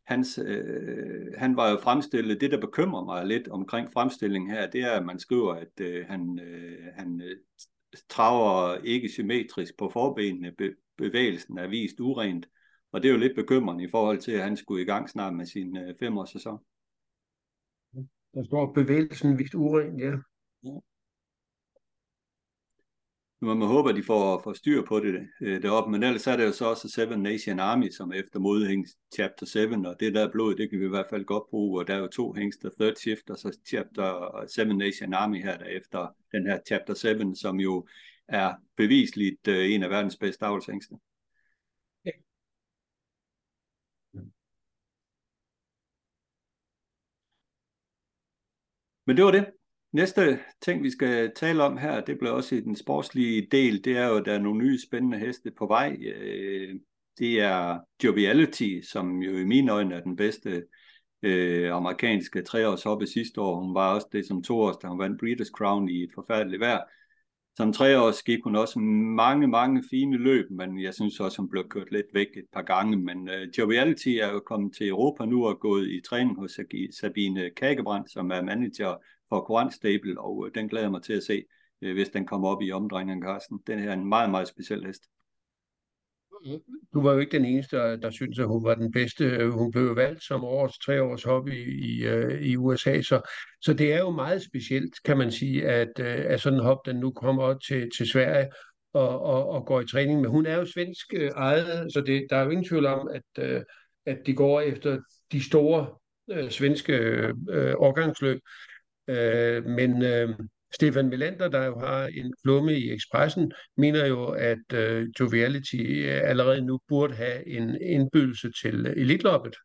hans, uh, han var jo fremstillet. Det, der bekymrer mig lidt omkring fremstillingen her, det er, at man skriver, at uh, han, uh, han traver ikke symmetrisk på forbenene. Be, bevægelsen er vist urent. Og det er jo lidt bekymrende i forhold til, at han skulle i gang snart med sin uh, femårs sæson. Der står bevægelsen vist uren, ja. Man må håbe, at de får, får styr på det øh, deroppe, men ellers er det jo så også Seven Nation Army, som er efter modhæng Chapter 7, og det der blod, det kan vi i hvert fald godt bruge, og der er jo to hængster, Third Shift, og så Chapter øh, 7 Nation Army her, der efter den her Chapter 7, som jo er bevisligt øh, en af verdens bedste avlshængster. Men det var det. Næste ting, vi skal tale om her, det bliver også i den sportslige del, det er jo, at der er nogle nye spændende heste på vej. Øh, det er Joviality, som jo i mine øjne er den bedste øh, amerikanske treårshoppe sidste år. Hun var også det som toårs, da hun vandt Breeders' Crown i et forfærdeligt vejr. Som treårs gik hun også mange, mange fine løb, men jeg synes også, hun blev kørt lidt væk et par gange. Men øh, uh, Joviality er jo kommet til Europa nu og gået i træning hos Sabine Kagebrand, som er manager for Coran Stable, og uh, den glæder jeg mig til at se, uh, hvis den kommer op i omdrejningen, Carsten. Den her er en meget, meget speciel hest. Du var jo ikke den eneste, der, der synes, at hun var den bedste. Hun blev valgt som årets tre års hobby i, øh, i USA, så, så det er jo meget specielt, kan man sige, at, øh, at sådan en hop, den nu kommer til, til Sverige og, og, og går i træning. Men hun er jo svensk øh, ejet, så det, der er jo ingen tvivl om, at, at de går efter de store øh, svenske øh, årgangsløb. Øh, men øh, Stefan Melander, der jo har en klumme i Expressen, mener jo, at øh, Joviality øh, allerede nu burde have en indbydelse til Elitloppet.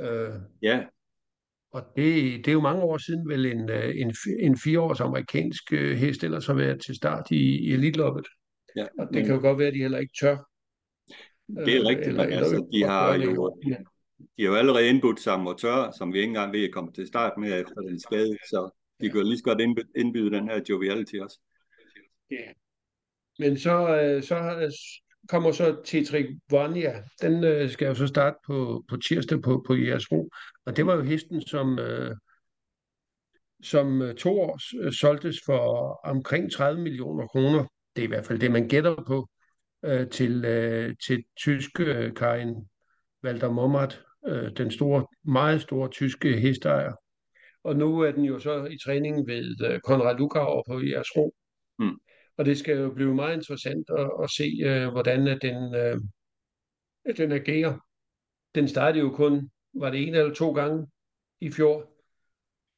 Øh, Ja, og det, det er jo mange år siden vel en, øh, en, en fireårs amerikansk øh, hest ellers har været til start i, i Elitloppet. ja. Og det men kan jo godt være, at de heller ikke tør. det er rigtigt, men altså, de har jo, Ja. de har jo allerede indbudt sig Motør, som vi ikke engang ved at komme til start med efter den skade, så de kan jo lige så godt indby- indbyde den her Joviality også. Ja. Men så, øh, så kommer så Tetrik Vanya. Den øh, skal jo så starte på, på tirsdag på, på Jersro. Og det var jo hesten, som, øh, som to år øh, solgtes for omkring 30 millioner kroner. Det er i hvert fald det, man gætter på øh, til, øh, til tyske øh, Karin Walter Mommert, øh, den store, meget store tyske hesteejer. Og nu er den jo så i træning ved øh, Konrad Lugauer på Jersro. Mm. Og det skal jo blive meget interessant at, at se, øh, hvordan den, øh, den agerer. Den startede jo kun, var det en eller to gange i fjor.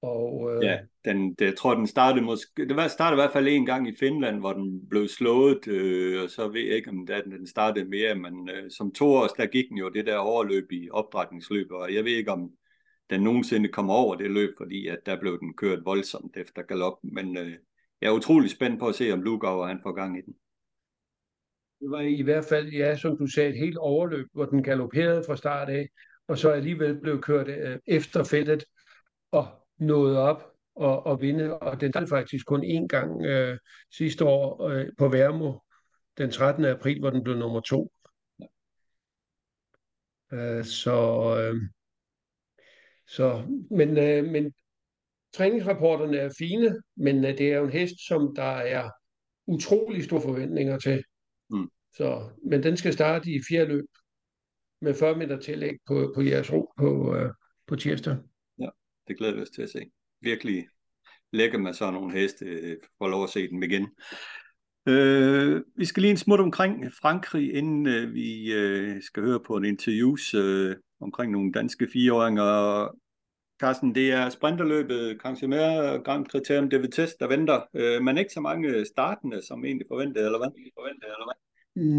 Og øh, Ja, den, det, jeg tror, den startede måske, det var, startede i hvert fald en gang i Finland, hvor den blev slået, øh, og så ved jeg ikke, om den, den startede mere, men øh, som to år, der gik den jo det der overløb i opdrætningsløb, og jeg ved ikke, om den nogensinde kommer over det løb, fordi at der blev den kørt voldsomt efter galop, men øh, jeg er utrolig spændt på at se, om Lugauer han får gang i den. det var i hvert fald, ja, som du sagde, et helt overløb, hvor den galopperede fra start af, og så alligevel blev kørt øh, efter fældet og nåede op og, og vinde. Og den startede faktisk kun én gang øh, sidste år øh, på Værmo den 13. april, hvor den blev nummer to. Øh, så, øh, så, men, øh, men træningsrapporterne er fine, men øh, det er jo en hest, som der er utrolig store forventninger til. Mm. Så, men den skal starte i fjerde løb med 40 meter tillæg på, på jeres ro på, øh, på tirsdag. Det glæder vi os til at se. Virkelig lækker med sådan nogle heste, øh, får lov at se dem igen. Øh, vi skal lige en smut omkring Frankrig, inden øh, vi øh, skal høre på en interviews øh, omkring nogle danske fireåringer. Carsten, det er sprinterløbet mere Grand Criterium det vil test, der venter, øh, men ikke så mange startende, som egentlig forventet, eller hvad? Forventet, eller hvad?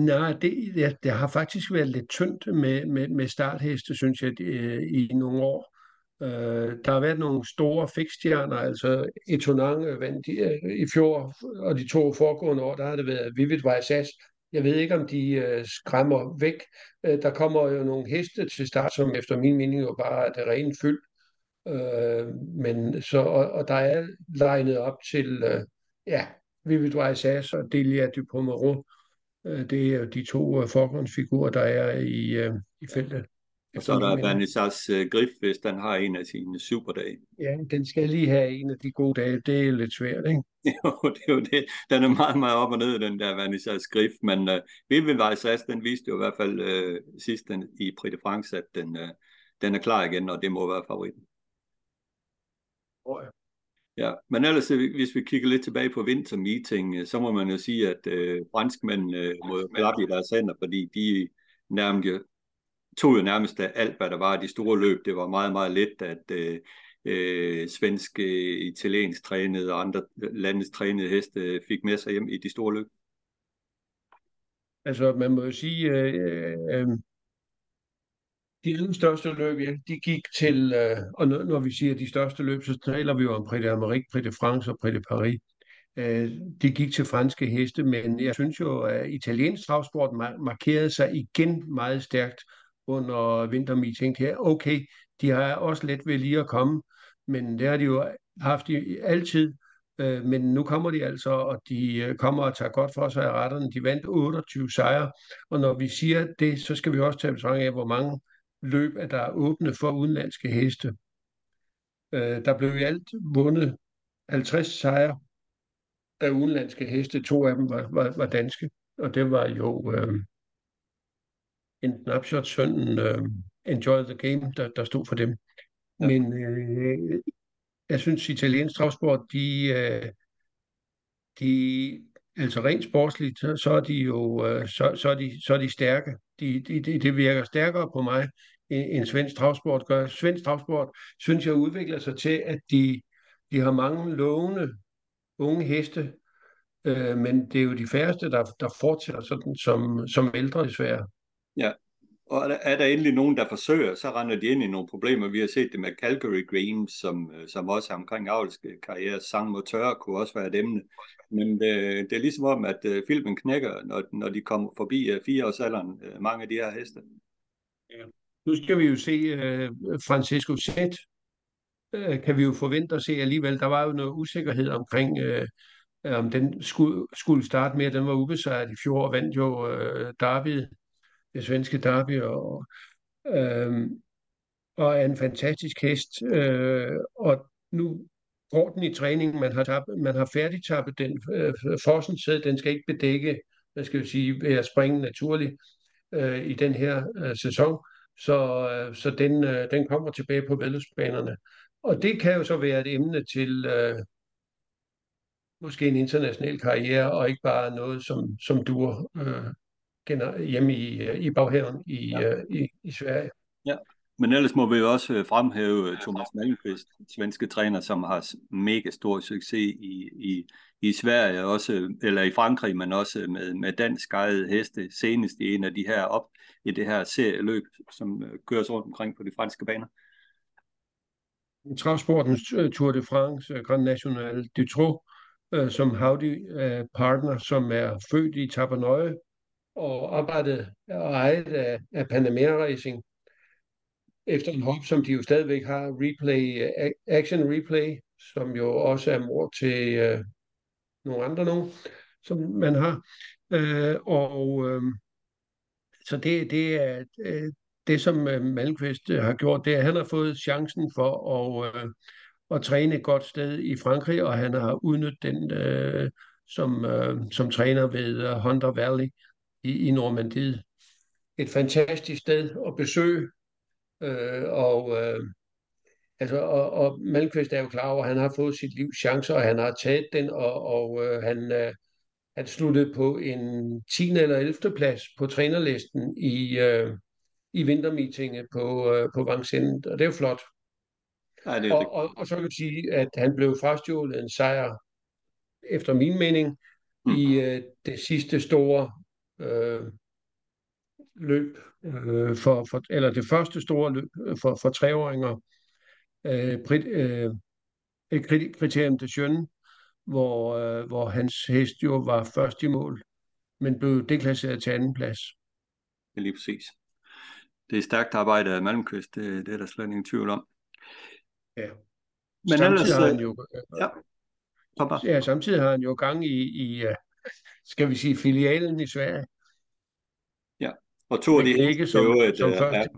Nej, det, ja, det har faktisk været lidt tyndt med, med, med startheste, synes jeg, øh, i nogle år. Øh, der har været nogle store fikstjerner, altså Etonang vandt øh, i fjor, og de to foregående år, der har det været Vivid Vajsas, jeg ved ikke, om de øh, skræmmer væk. Øh, der kommer jo nogle heste til start, som efter min mening jo bare er det rene fyld. Øh, men så, og, og der er legnet op til, øh, ja, Vivi Vaisas og Delia du Øh, det er jo de to øh, forgrundsfigurer, der er i, øh, i feltet. Og så er der Vanessas uh, Griff, hvis den har en af sine superdage. Ja, den skal lige have en af de gode dage. Det er lidt svært, ikke? jo, det er jo det. Den er meget, meget op og ned, den der Vanessas Griff. Men uh, Vivian Vaisas, den viste jo i hvert fald uh, sidst den, i Prix de France, at den, uh, den er klar igen, og det må være favoritten. Oh, ja. Ja, men ellers hvis vi kigger lidt tilbage på vintermeeting, så må man jo sige, at øh, franskmændene øh, må klappe i deres hænder, fordi de nærmest tog jo nærmest alt, hvad der var de store løb. Det var meget, meget let, at øh, øh, svenske, øh, italiensk trænede og andre landes trænede heste fik med sig hjem i de store løb. Altså, man må jo sige, øh, øh, øh de største løb, ja, de gik til, øh, og når, når vi siger de største løb, så taler vi jo om Prix d'Amérique, Prix de France og Prix de Paris. Øh, de gik til franske heste, men jeg synes jo, at italiensk travsport markerede sig igen meget stærkt under vintermeeting her. Okay, de har også let ved lige at komme, men det har de jo haft i altid. Øh, men nu kommer de altså, og de øh, kommer og tager godt for sig af retterne. De vandt 28 sejre, og når vi siger det, så skal vi også tage betragtning af, hvor mange løb, at der er åbne for udenlandske heste. Øh, der blev i alt vundet 50 sejre af udenlandske heste. To af dem var, var, var danske, og det var jo øh, en Upshot sønnen øh, Enjoy the Game, der, der stod for dem. Ja. Men øh, jeg synes, italiensk travsport, de, øh, de, altså rent sportsligt, så, så er de jo øh, så, så er de, så er de stærke. De, de, de, det virker stærkere på mig, end, end svensk travsport gør. Svensk travsport, synes jeg, udvikler sig til, at de, de har mange lovende unge heste, øh, men det er jo de færreste, der, der fortsætter sådan som, som ældre desværre. Ja, og er der, er der endelig nogen, der forsøger, så render de ind i nogle problemer. Vi har set det med Calgary Green, som, øh, som også er omkring avlske karriere. Sang Moteur kunne også være et emne. Men det, det er ligesom om, at øh, filmen knækker, når, når de kommer forbi fireårsalderen, mange af de her heste. Ja. Nu skal vi jo se uh, Francisco Zet. Uh, kan vi jo forvente at se alligevel. Der var jo noget usikkerhed omkring, uh, om den skulle, skulle starte med. Den var ubesejret i fjor og vandt jo uh, David det svenske derby, og, øh, og er en fantastisk hest. Øh, og nu går den i træningen, man har, tabt, man har færdigtappet den øh, forsensæd, den skal ikke bedække, hvad skal vi sige, ved at springe naturligt øh, i den her øh, sæson. Så, øh, så den, øh, den kommer tilbage på vedløbsbanerne. Og det kan jo så være et emne til øh, måske en international karriere, og ikke bare noget, som, som dur øh, hjemme i, i baghaven i, ja. uh, i, i Sverige. Ja. Men ellers må vi jo også øh, fremhæve øh, Thomas Malmqvist, svenske træner, som har mega stor succes i, i, i Sverige, også, eller i Frankrig, men også med, med dansk eget heste, senest i en af de her op i det her serieløb, som køres rundt omkring på de franske baner. Travsportens Tour de France, Grand National du Trot, som Howdy partner, som er født i Tabernøje, og arbejdet og ejet af, af Panamera Racing efter en hop, som de jo stadigvæk har, replay, Action Replay, som jo også er mor til øh, nogle andre nogen, som man har. Øh, og øh, så det, det er øh, det, som øh, Malmqvist øh, har gjort, det er, at han har fået chancen for at, øh, at træne et godt sted i Frankrig, og han har udnyttet den øh, som, øh, som træner ved øh, Hunter Valley, i, i Normandiet. Et fantastisk sted at besøge, øh, og, øh, altså, og, og Malmqvist er jo klar over, at han har fået sit livs chancer, og han har taget den, og, og øh, han, øh, han sluttede på en 10. eller 11. plads på trænerlisten i, øh, i vintermeetinget på, øh, på Vangsendet, og det er jo flot. Ja, det er og, og, og så kan vi sige, at han blev frastjålet en sejr, efter min mening, mm. i øh, det sidste store øh, løb, øh, for, for, eller det første store løb øh, for, for treåringer. øh, prit, øh, et kriterium til Sjøen, hvor, øh, hvor hans hest jo var først i mål, men blev deklasseret til anden plads. Det er lige præcis. Det er stærkt arbejde af Malmqvist, det, det er der slet ingen tvivl om. Ja. Men samtidig ellers, har han øh, jo, ja, kom bare. ja, samtidig har han jo gang i, i øh, skal vi sige, filialen i Sverige. Og to af de ikke som- som, som er, første.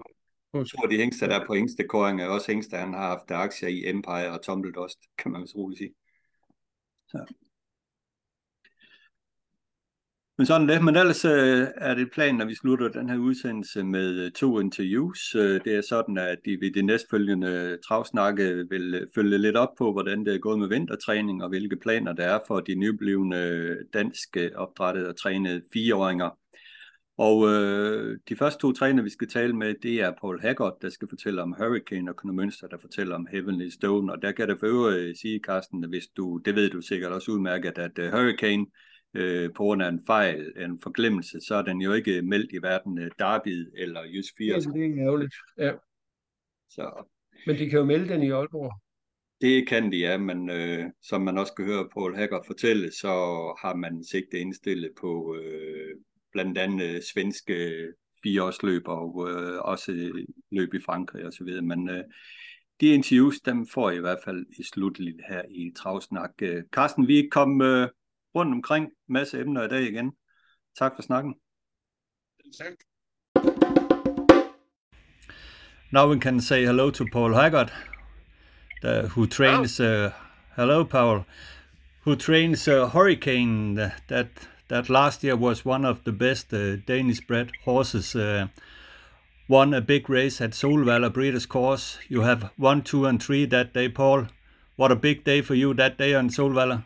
to af de hængste, der er på hængstekåring, er også hængste, han har haft aktier i Empire og Tumbledost, kan man vist roligt sige. Så. Men sådan det. Men ellers øh, er det planen, at vi slutter den her udsendelse med øh, to interviews. Øh, det er sådan, at de ved det næstfølgende øh, travsnakke vil følge lidt op på, hvordan det er gået med vintertræning, og hvilke planer der er for de nyblivende danske opdrettede og trænede fireåringer. Og øh, de første to træner, vi skal tale med, det er Paul Haggard, der skal fortælle om Hurricane, og Conor Mønster, der fortæller om Heavenly Stone. Og der kan jeg for øvrigt sige, Carsten, hvis du, det ved du sikkert også udmærket, at uh, Hurricane, øh, på grund af en fejl, en forglemmelse, så er den jo ikke meldt i hverken uh, Derby eller Jysk Ja, 80. det er ærgerligt. Ja. Så Men de kan jo melde den i Aalborg. det kan de, ja, men øh, som man også kan høre Paul Haggard fortælle, så har man sigte indstillet på øh, blandt andet øh, svenske fireårsløb og øh, også løb i Frankrig og så videre. Men øh, de interviews, dem får I i hvert fald i slutligt her i Travsnak. Øh, Carsten, vi kom øh, rundt omkring masse emner i dag igen. Tak for snakken. Tak. Now we can say hello to Paul Haggard, the, who trains. Uh, hello, Paul, who trains uh, Hurricane. uh, That that last year was one of the best uh, Danish-bred horses. Uh, won a big race at Solvalla Breeders' Course. You have one, two, and three that day, Paul. What a big day for you that day on Solvalla.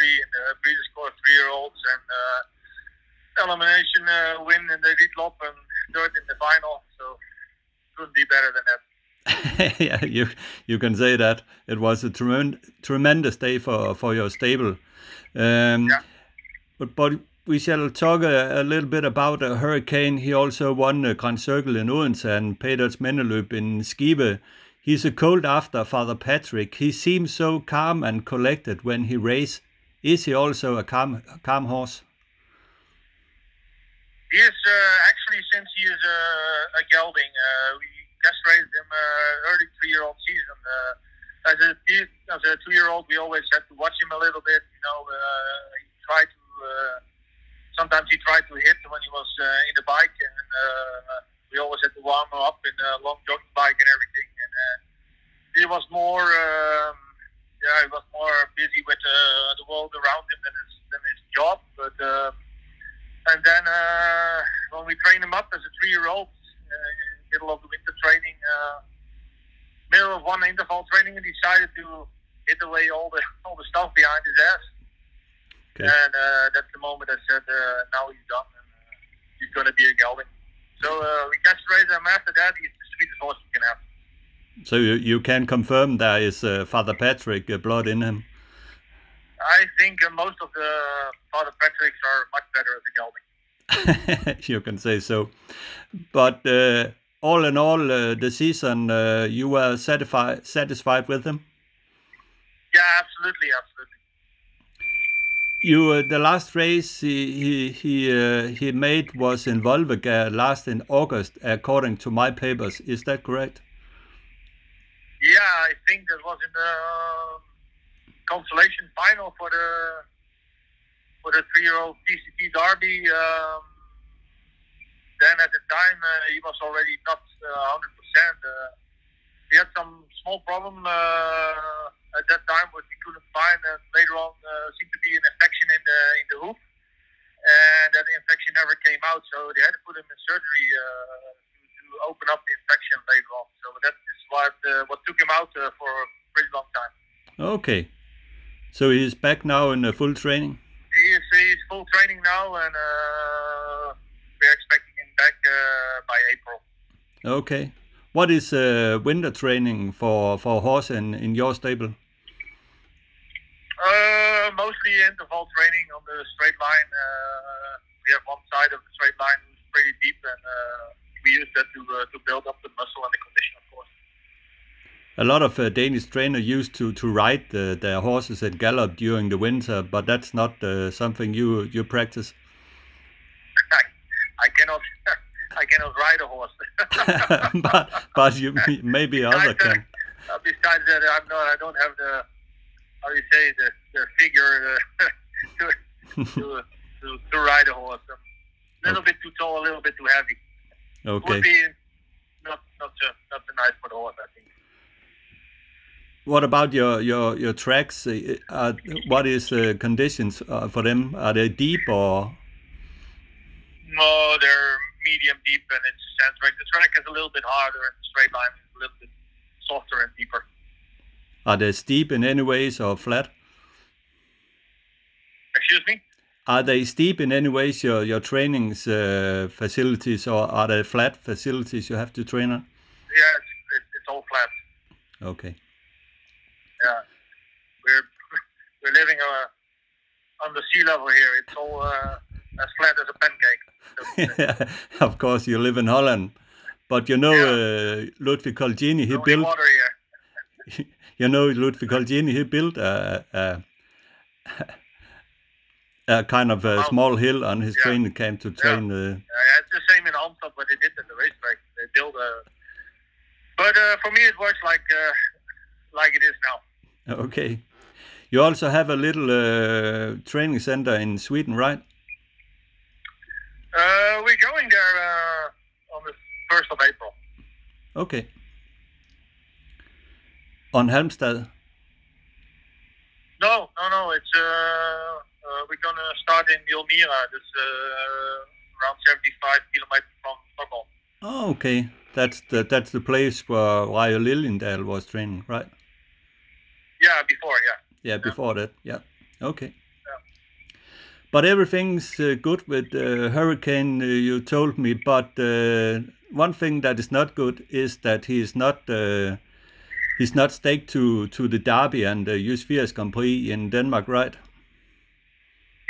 Three in the Breeders' Course three-year-olds and uh, elimination uh, win in the Elite and third in the final. So couldn't be better than that. yeah, you you can say that it was a tremend, tremendous day for for your stable. Um, Yeah. But but we shall talk a, a little bit about uh, Hurricane. He also won the Grand Circle in Odense and Peters Mendeløb in Skive. He's a cold after Father Patrick. He seems so calm and collected when he races. Is he also a calm calm horse? He is uh, actually since he is uh, a gelding. Uh, we castrated him uh, early three-year-old season. Uh, as a as a two-year-old, we always had to watch him a little bit. You know, he tried to. Sometimes he tried to hit when he was in the bike, and we always had to warm him up in a long jogging bike and everything. And he was more. Um, yeah, he was more busy with uh, the world around him than his than his job, but. Uh, and then uh, when we trained him up as a three-year-old, uh, in the middle of the winter training, uh, middle of one interval training, he decided to hit away all the all the stuff behind his ass. Okay. And uh, that's the moment I said, uh, now he's done, and uh, he's going to be a gelding. So uh, we castrated him. After that, he's the sweetest horse you can have. So you, you can confirm there is uh, Father Patrick uh, blood in him. I think uh, most of the Father Patricks are much better at the gelding. you can say so. But uh, all in all, uh, the season uh, you were satisfied satisfied with him. Yeah, absolutely, absolutely. You uh, the last race he he he, uh, he made was in Volvega last in August, according to my papers. Is that correct? Yeah, I think that was in the um, consolation final for the for the three-year-old TCT Derby. Um, then at the time uh, he was already not uh, 100%. Uh, he had some small problem uh, at that time, which he couldn't find, and later on uh, seemed to be an infection in the in the hoof, and that infection never came out. So they had to put him in surgery uh, open up the infection later on. So that is what uh, what took him out uh, for a pretty long time. Okay, so he's back now in uh, full training. He is he's full training now, and uh, we're expecting him back uh, by April. Okay, what is uh, winter training for for a horse in in your stable? Uh, mostly interval training on the straight line. Uh, we have one side of the straight line pretty deep, and uh, we use that to uh, to build up the muscle and the condition, of course. A lot of uh, Danish trainers used to to ride the, their horses at gallop during the winter, but that's not uh, something you you practice. I, I cannot I cannot ride a horse. but but you maybe other can. that, uh, besides that, I'm not. I don't have the how do you say the the figure uh, to, to to to ride a horse. I'm a little bit too tall, a little bit too heavy. Okay. Would be not not uh, not so nice for the horse, I think. What about your your your tracks? Uh, uh, what is the conditions uh, for them? Are they deep or? No, they're medium deep, and it's sand track. The track is a little bit harder, and the straight line is a little bit softer and deeper. Are they steep in any ways or flat? Excuse me. Are they steep in any ways your your trainings uh, facilities or are they flat facilities you have to train on? Yeah, it's, it's, it's all flat. Okay. Yeah, we're we're living uh, on the sea level here. It's all uh, as flat as a pancake. So, of course, you live in Holland, but you know uh, Ludwig Colgjini, he only built. water here. You know Ludwig Colgjini, he built a, a, a kind of a Oh. small hill on his Yeah. training camp to train. Uh, Uh, it's the same in Amsterdam, but they did at the racetrack. They build a. But uh, for me, it works like uh, like it is now. okay. You also have a little uh, training center in Sweden, right? Uh, we're going there uh, on the first of April. Okay. On Halmstad. No, no, no. It's uh, we're gonna start in Yelmira. That's uh, around 75 kilometers from Stockholm. Oh, okay. That's the that's the place where Rayo Liljendahl was training, right? Yeah, before, yeah. Yeah, before that. Yeah. Okay. But everything's uh, good with uh, Hurricane, uh, you told me. But uh, one thing that is not good is that he is not uh, he's not staked to to the Derby and the uh, Jysvias Grand Prix in Denmark, right?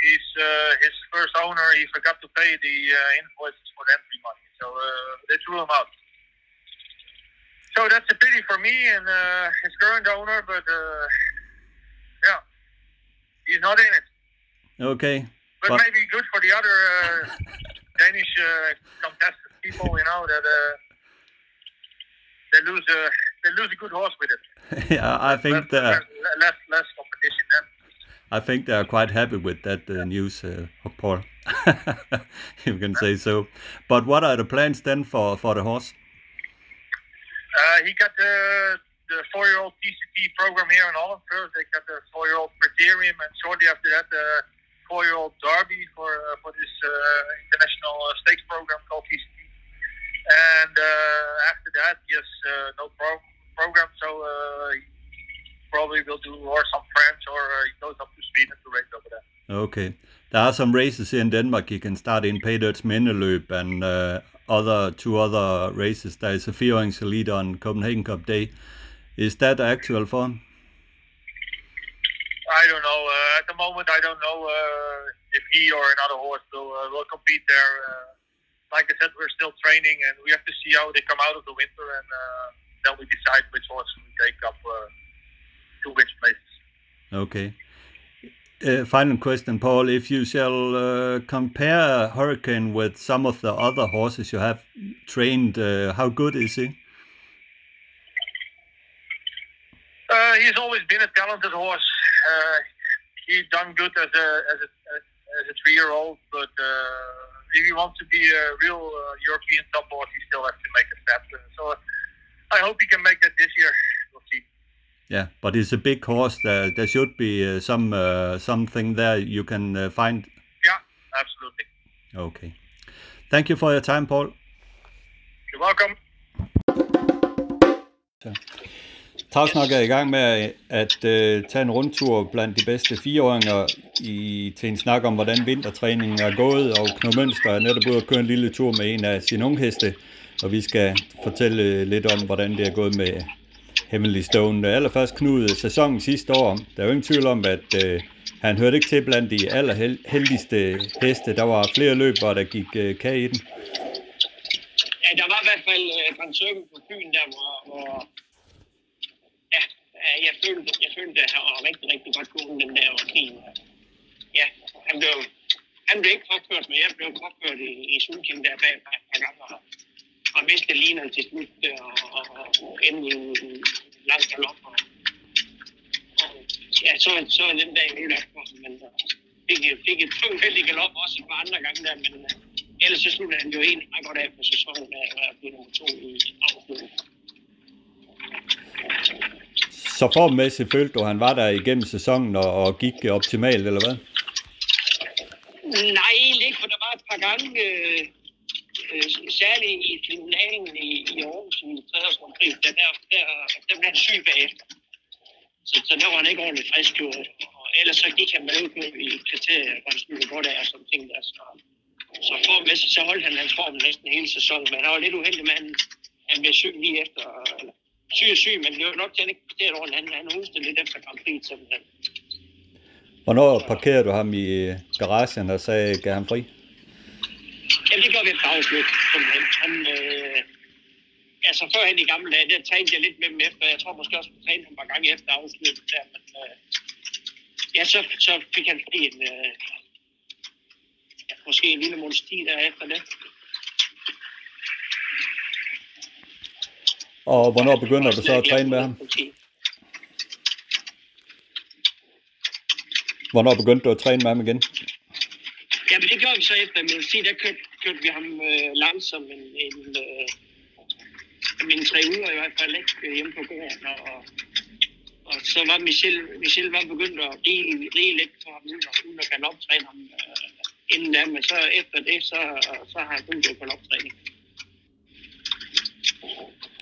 He's uh, his first owner. He forgot to pay the uh, invoices for the entry money, so uh, they threw him out. So that's a pity for me and uh, his current owner, but uh, yeah, he's not in it. Okay. But, But- maybe good for the other uh, Danish uh, contestant people, you know, that uh, they lose a they lose a good horse with it. yeah, I think less, that. less, less less competition then. I think they are quite happy with that uh, news, uh, Paul. you can say so. But what are the plans then for, for the horse? Uh, he got the the four year old TCT program here in Holland first. They got the four year old Criterium, and shortly after that, the four year old Derby for uh, for this uh, international uh, stakes program called TCT. And after that, yes, no pro- program. So probably will do or some French or uh, he goes up to Sweden to race over there. Okay. There are some races here in Denmark. You can start in Paydird's Mindeløb and uh, other two other races. There is a Fierings Elite on Copenhagen Cup Day. Is that actual for him? I don't know. Uh, at the moment, I don't know uh, if he or another horse will uh, will compete there. Uh, like I said, we're still training, and we have to see how they come out of the winter, and uh, then we decide which horse we take up to which places. Okay. Uh, final question, Paul. If you shall uh, compare Hurricane with some of the other horses you have trained, uh, how good is he? Uh, he's always been a talented horse. Uh, he's done good as a as a as a three year old, but uh, if he wants to be a real uh, European top horse, he still has to make a step. And so I hope he can make that this year. Yeah, but it's a big horse. There, there should be uh, some uh, something there you can uh, find. Yeah, absolutely. Okay. Thank you for your time, Paul. You're welcome. Travsnak er i gang med at uh, tage en rundtur blandt de bedste fireåringer i, til en snak om, hvordan vintertræningen er gået, og Knud Mønster er netop ude at køre en lille tur med en af sine ungheste, og vi skal fortælle lidt om, hvordan det er gået med Hemmelig Stone. Allerførst Knud, sæsonen sidste år, der er jo ingen tvivl om, at øh, han hørte ikke til blandt de allerheldigste heste. Der var flere løb, hvor der gik øh, kage i den. Ja, der var fald øh, Grand Circle på Fyn, der hvor, hvor ja, jeg følte, jeg følte, at han var rigtig, rigtig godt gået den der var. Ja, han blev, han blev ikke påført, men jeg blev påført i, i Sulking der bag mig et par og, mistede linerne til slut, øh, og, og, og endte i en lang galop. Og, og, ja, så, så er den dag op for ham, men fik, fik et heldig galop også et par andre gange der, men uh, ellers så sluttede han jo egentlig meget godt af på sæsonen, da jeg blev nummer to i afslutningen. Så formmæssigt følte du, at han var der igennem sæsonen og, og gik optimalt, eller hvad? Nej, ikke, for der var et par gange, øh, øh, særligt i finalen i, i Aarhus i 3. Grand der, der, der, der blev han syg bagefter. Så, så der var han ikke ordentligt frisk, jo. Og ellers så gik han med ud i kriterier, hvor han skulle godt af og sådan ting der. Så, så formæssigt, så holdt han hans form næsten hele sæsonen, men han var lidt uheldig med, at han, han blev syg lige efter, eller syg og syg, men det var nok til, at han ikke præsterede ordentligt. Han, han hostede lidt efter Grand Prix, simpelthen. Hvornår parkerede du ham i garagen og sagde, gav ham fri? Jamen, det gør vi efter afslut. Han, øh, altså, førhen i gamle dage, der trænede jeg lidt med dem efter. Jeg tror måske også, at trænede ham et par gange efter afslut. Der, men, øh, ja, så, så fik han fri en, øh, ja, måske en lille måneds tid der efter det. Og hvornår begynder du så at træne med ham? Hvornår begyndte du at træne med ham igen? Men det gjorde vi så efter min sige, der kørte, kørte vi ham øh, langsomt en, en, øh, en tre uger i hvert fald, ikke? Øh, hjemme på gården, og, og, og så var Michel, Michel var begyndt at rige, rige lidt for ham, uden, uden at kan optræne ham øh, inden da, men så efter det, så, så har han kun gået på optræning.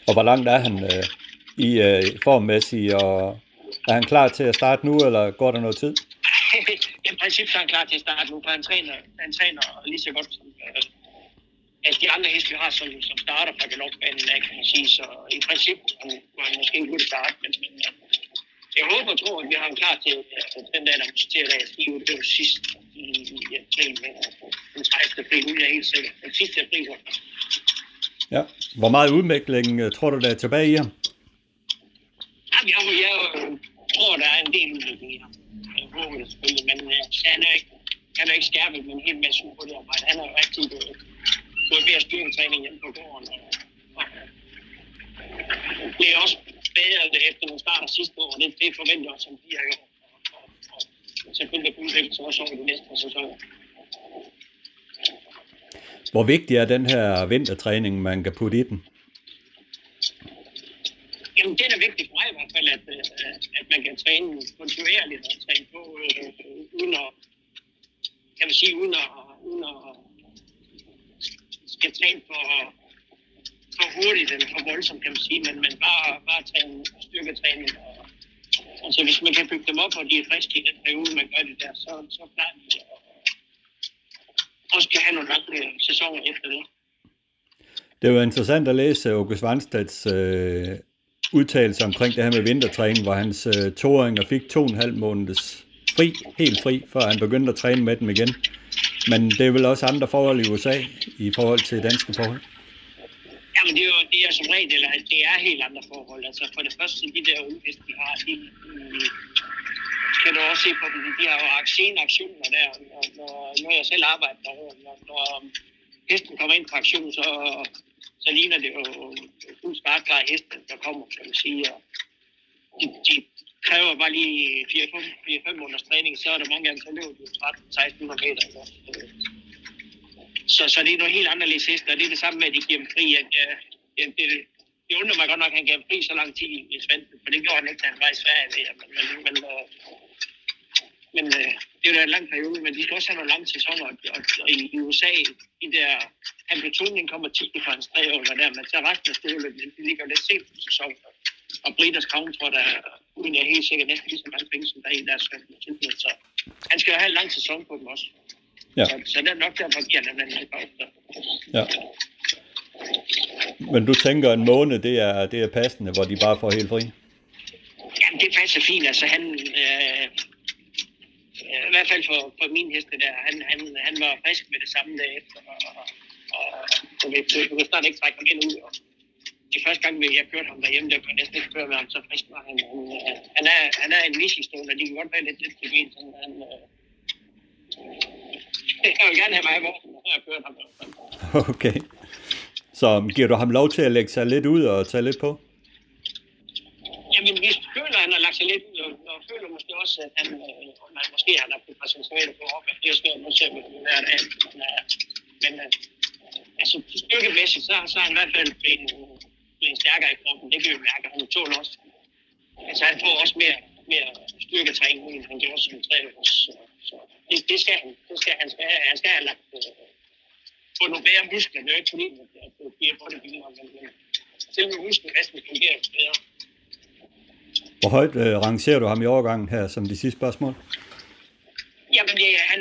Og hvor langt er han øh, i øh, formmæssigt, og er han klar til at starte nu, eller går der noget tid? Princippet er han klar til at starte nu, for han træner, han træner lige så godt som øh, altså de andre heste, vi har, som, som starter fra galopbanen, kan man sige. Så i princippet var han måske ikke kunne starte, men, men øh, jeg håber og tror, at vi har ham klar til altså, den der, der måske til at skrive det var sidst i, i april, men den 30. april, nu er jeg helt sikker. Den sidste april, var. Ja. Hvor meget udvikling øh, tror du, der er tilbage i ham? Jamen, jeg, jeg, jeg tror, der er en del udvikling i ham. Jeg håber det selvfølgelig, men øh, han er ikke, han er ikke skærpet med en hel masse hurtigt arbejde. Han er jo rigtig øh, gået, ved gået mere styrketræning hjemme på gården. Og, og, øh, det er også bedre det efter, nogle starter sidste år, og det, det forventer også, som de har gjort. Og, og, og selvfølgelig kan udvikle sig også over de næste sæsoner. Hvor vigtig er den her vintertræning, man kan putte i den? Jamen, det er da vigtigt for mig i hvert fald, at, øh, at man kan træne kontinuerligt og træne på, øh, uden at, kan man sige, uden at, uden at skal træne for, for hurtigt eller for voldsomt, kan man sige, men, men bare, bare træne styrketræning. Og, altså, hvis man kan bygge dem op, og de er friske i den periode, man gør det der, så, så plejer de at også kan have nogle lange sæsoner efter det. Det var interessant at læse Åke Svanstads øh, udtalelse omkring det her med vintertræning, hvor hans øh, toåringer fik to og en halv måneds fri, helt fri, før han begyndte at træne med dem igen. Men det er vel også andre forhold i USA i forhold til danske forhold? Jamen det er jo det er som regel, eller det er helt andre forhold. Altså for det første, de der unge de har, de, kan du også se på dem, de har jo sene aktioner der, og når, når jeg selv arbejder derovre, når, når hesten kommer ind på aktion, så, så ligner det jo kun startklare hesten, der kommer, kan man sige. Og de, de kræver bare lige 4-5 måneders træning, så er der mange gange, så løber de 13-1600 meter. Så, Så, så det er noget helt anderledes hest, og det er det samme med, at de giver dem fri. At, ja, det, det, det undrer mig godt nok, at han gav fri så lang tid i Svend, for det gjorde han ikke, da han var i Sverige. Men, men, øh, men, men, men det er jo en lang periode, men de skal også have nogle lange sæsoner. Og, og, og i USA, i der Hamiltonen kommer 10 fra hans tre år, der, men så resten af støvlet, de ligger lidt sent på sæsonen. Og Briters Crown tror der, uden jeg er helt sikkert, næsten lige så mange penge, som der er i deres tilbud. Så han skal jo have en lang sæson på dem også. Ja. Så, så det er nok derfor, giver han pause. Ja. Men du tænker, en måned, det er, det er passende, hvor de bare får helt fri? Jamen, det passer fint. Altså, han, øh, i hvert fald for, for min heste der, han, han, han var frisk med det samme dag efter, og, og du ved, du, du snart ikke trække ham ind ud. Og de første gang, jeg kørte ham derhjemme, der kunne jeg næsten ikke køre med ham, så frisk var han. Han, han, er, han er en misforstående, de kan godt være lidt lidt til bil, sådan han... Øh, jeg vil gerne have mig i morgen, når jeg kørt ham. Okay. Så giver du ham lov til at lægge sig lidt ud og tage lidt på? Jamen, vi føler, at han har lagt sig lidt ud, og, og føler måske også, at han, øh, man, måske har han har fået præsenteret på op, at det skal nu ser vi hver dag. Men, øh, men øh, altså, styrkemæssigt, så, så er han i hvert fald blevet, blevet stærkere i kroppen. Det kan vi mærke, han tåler også. Altså, han får også mere, mere styrketræning, end han gjorde som tre år. Så, så det, det, skal han. Det skal, han, skal, han skal have lagt øh, få nogle bedre muskler. Det er jo ikke fordi, at det bliver bodybuilder, men, men selve muskelmassen fungerer bedre. Hvor højt øh, rangerer du ham i overgangen her som de sidste spørgsmål? Jamen, det, han,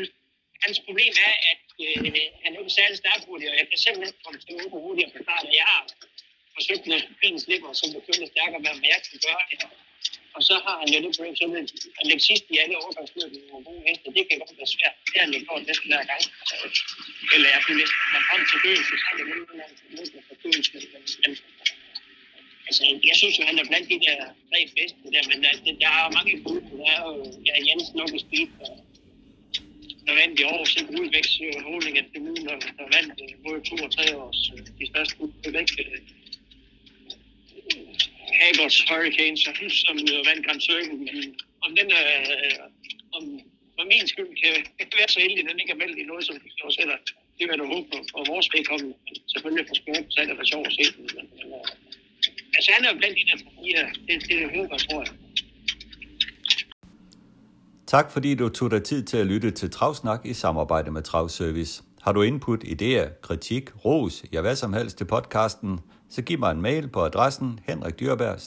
hans problem er, at øh, han er ikke særlig stærk hurtigt, og jeg kan simpelthen komme til at åbne hurtigere på start. Jeg har forsøgt med fin slipper, som begynder stærkere, hvad jeg kan gøre det. Og så har han jo det problem, så at lægge sidst i alle overgangsløb i nogle gode heste. Det kan godt være svært. Det har han jo gjort næsten hver gang. Eller jeg kunne næsten være frem til døden, så har det lidt for døden. Men altså, jeg synes jo, han er blandt de der tre bedste der, men altså, der er mange bud. Der er jo ja, Jens nok i speed, og der vandt i år, så udvækst holdning af det og der vandt både to og tre års øh, de største udvækst. Øh, Hagers Hurricanes, som jo vandt Grand Circle, men om den er, om for min skyld kan jeg være så heldig, at den ikke er meldt i noget, som vi kan også det vil jeg da håbe på, og vores vedkommende, selvfølgelig for sport, så er det da sjovt at se den, men, men altså han er jo blandt de der fire, det, det er det håber, tror jeg. Tak fordi du tog dig tid til at lytte til Travsnak i samarbejde med Travservice. Har du input, idéer, kritik, ros, ja hvad som helst til podcasten, så giv mig en mail på adressen henrikdyrberg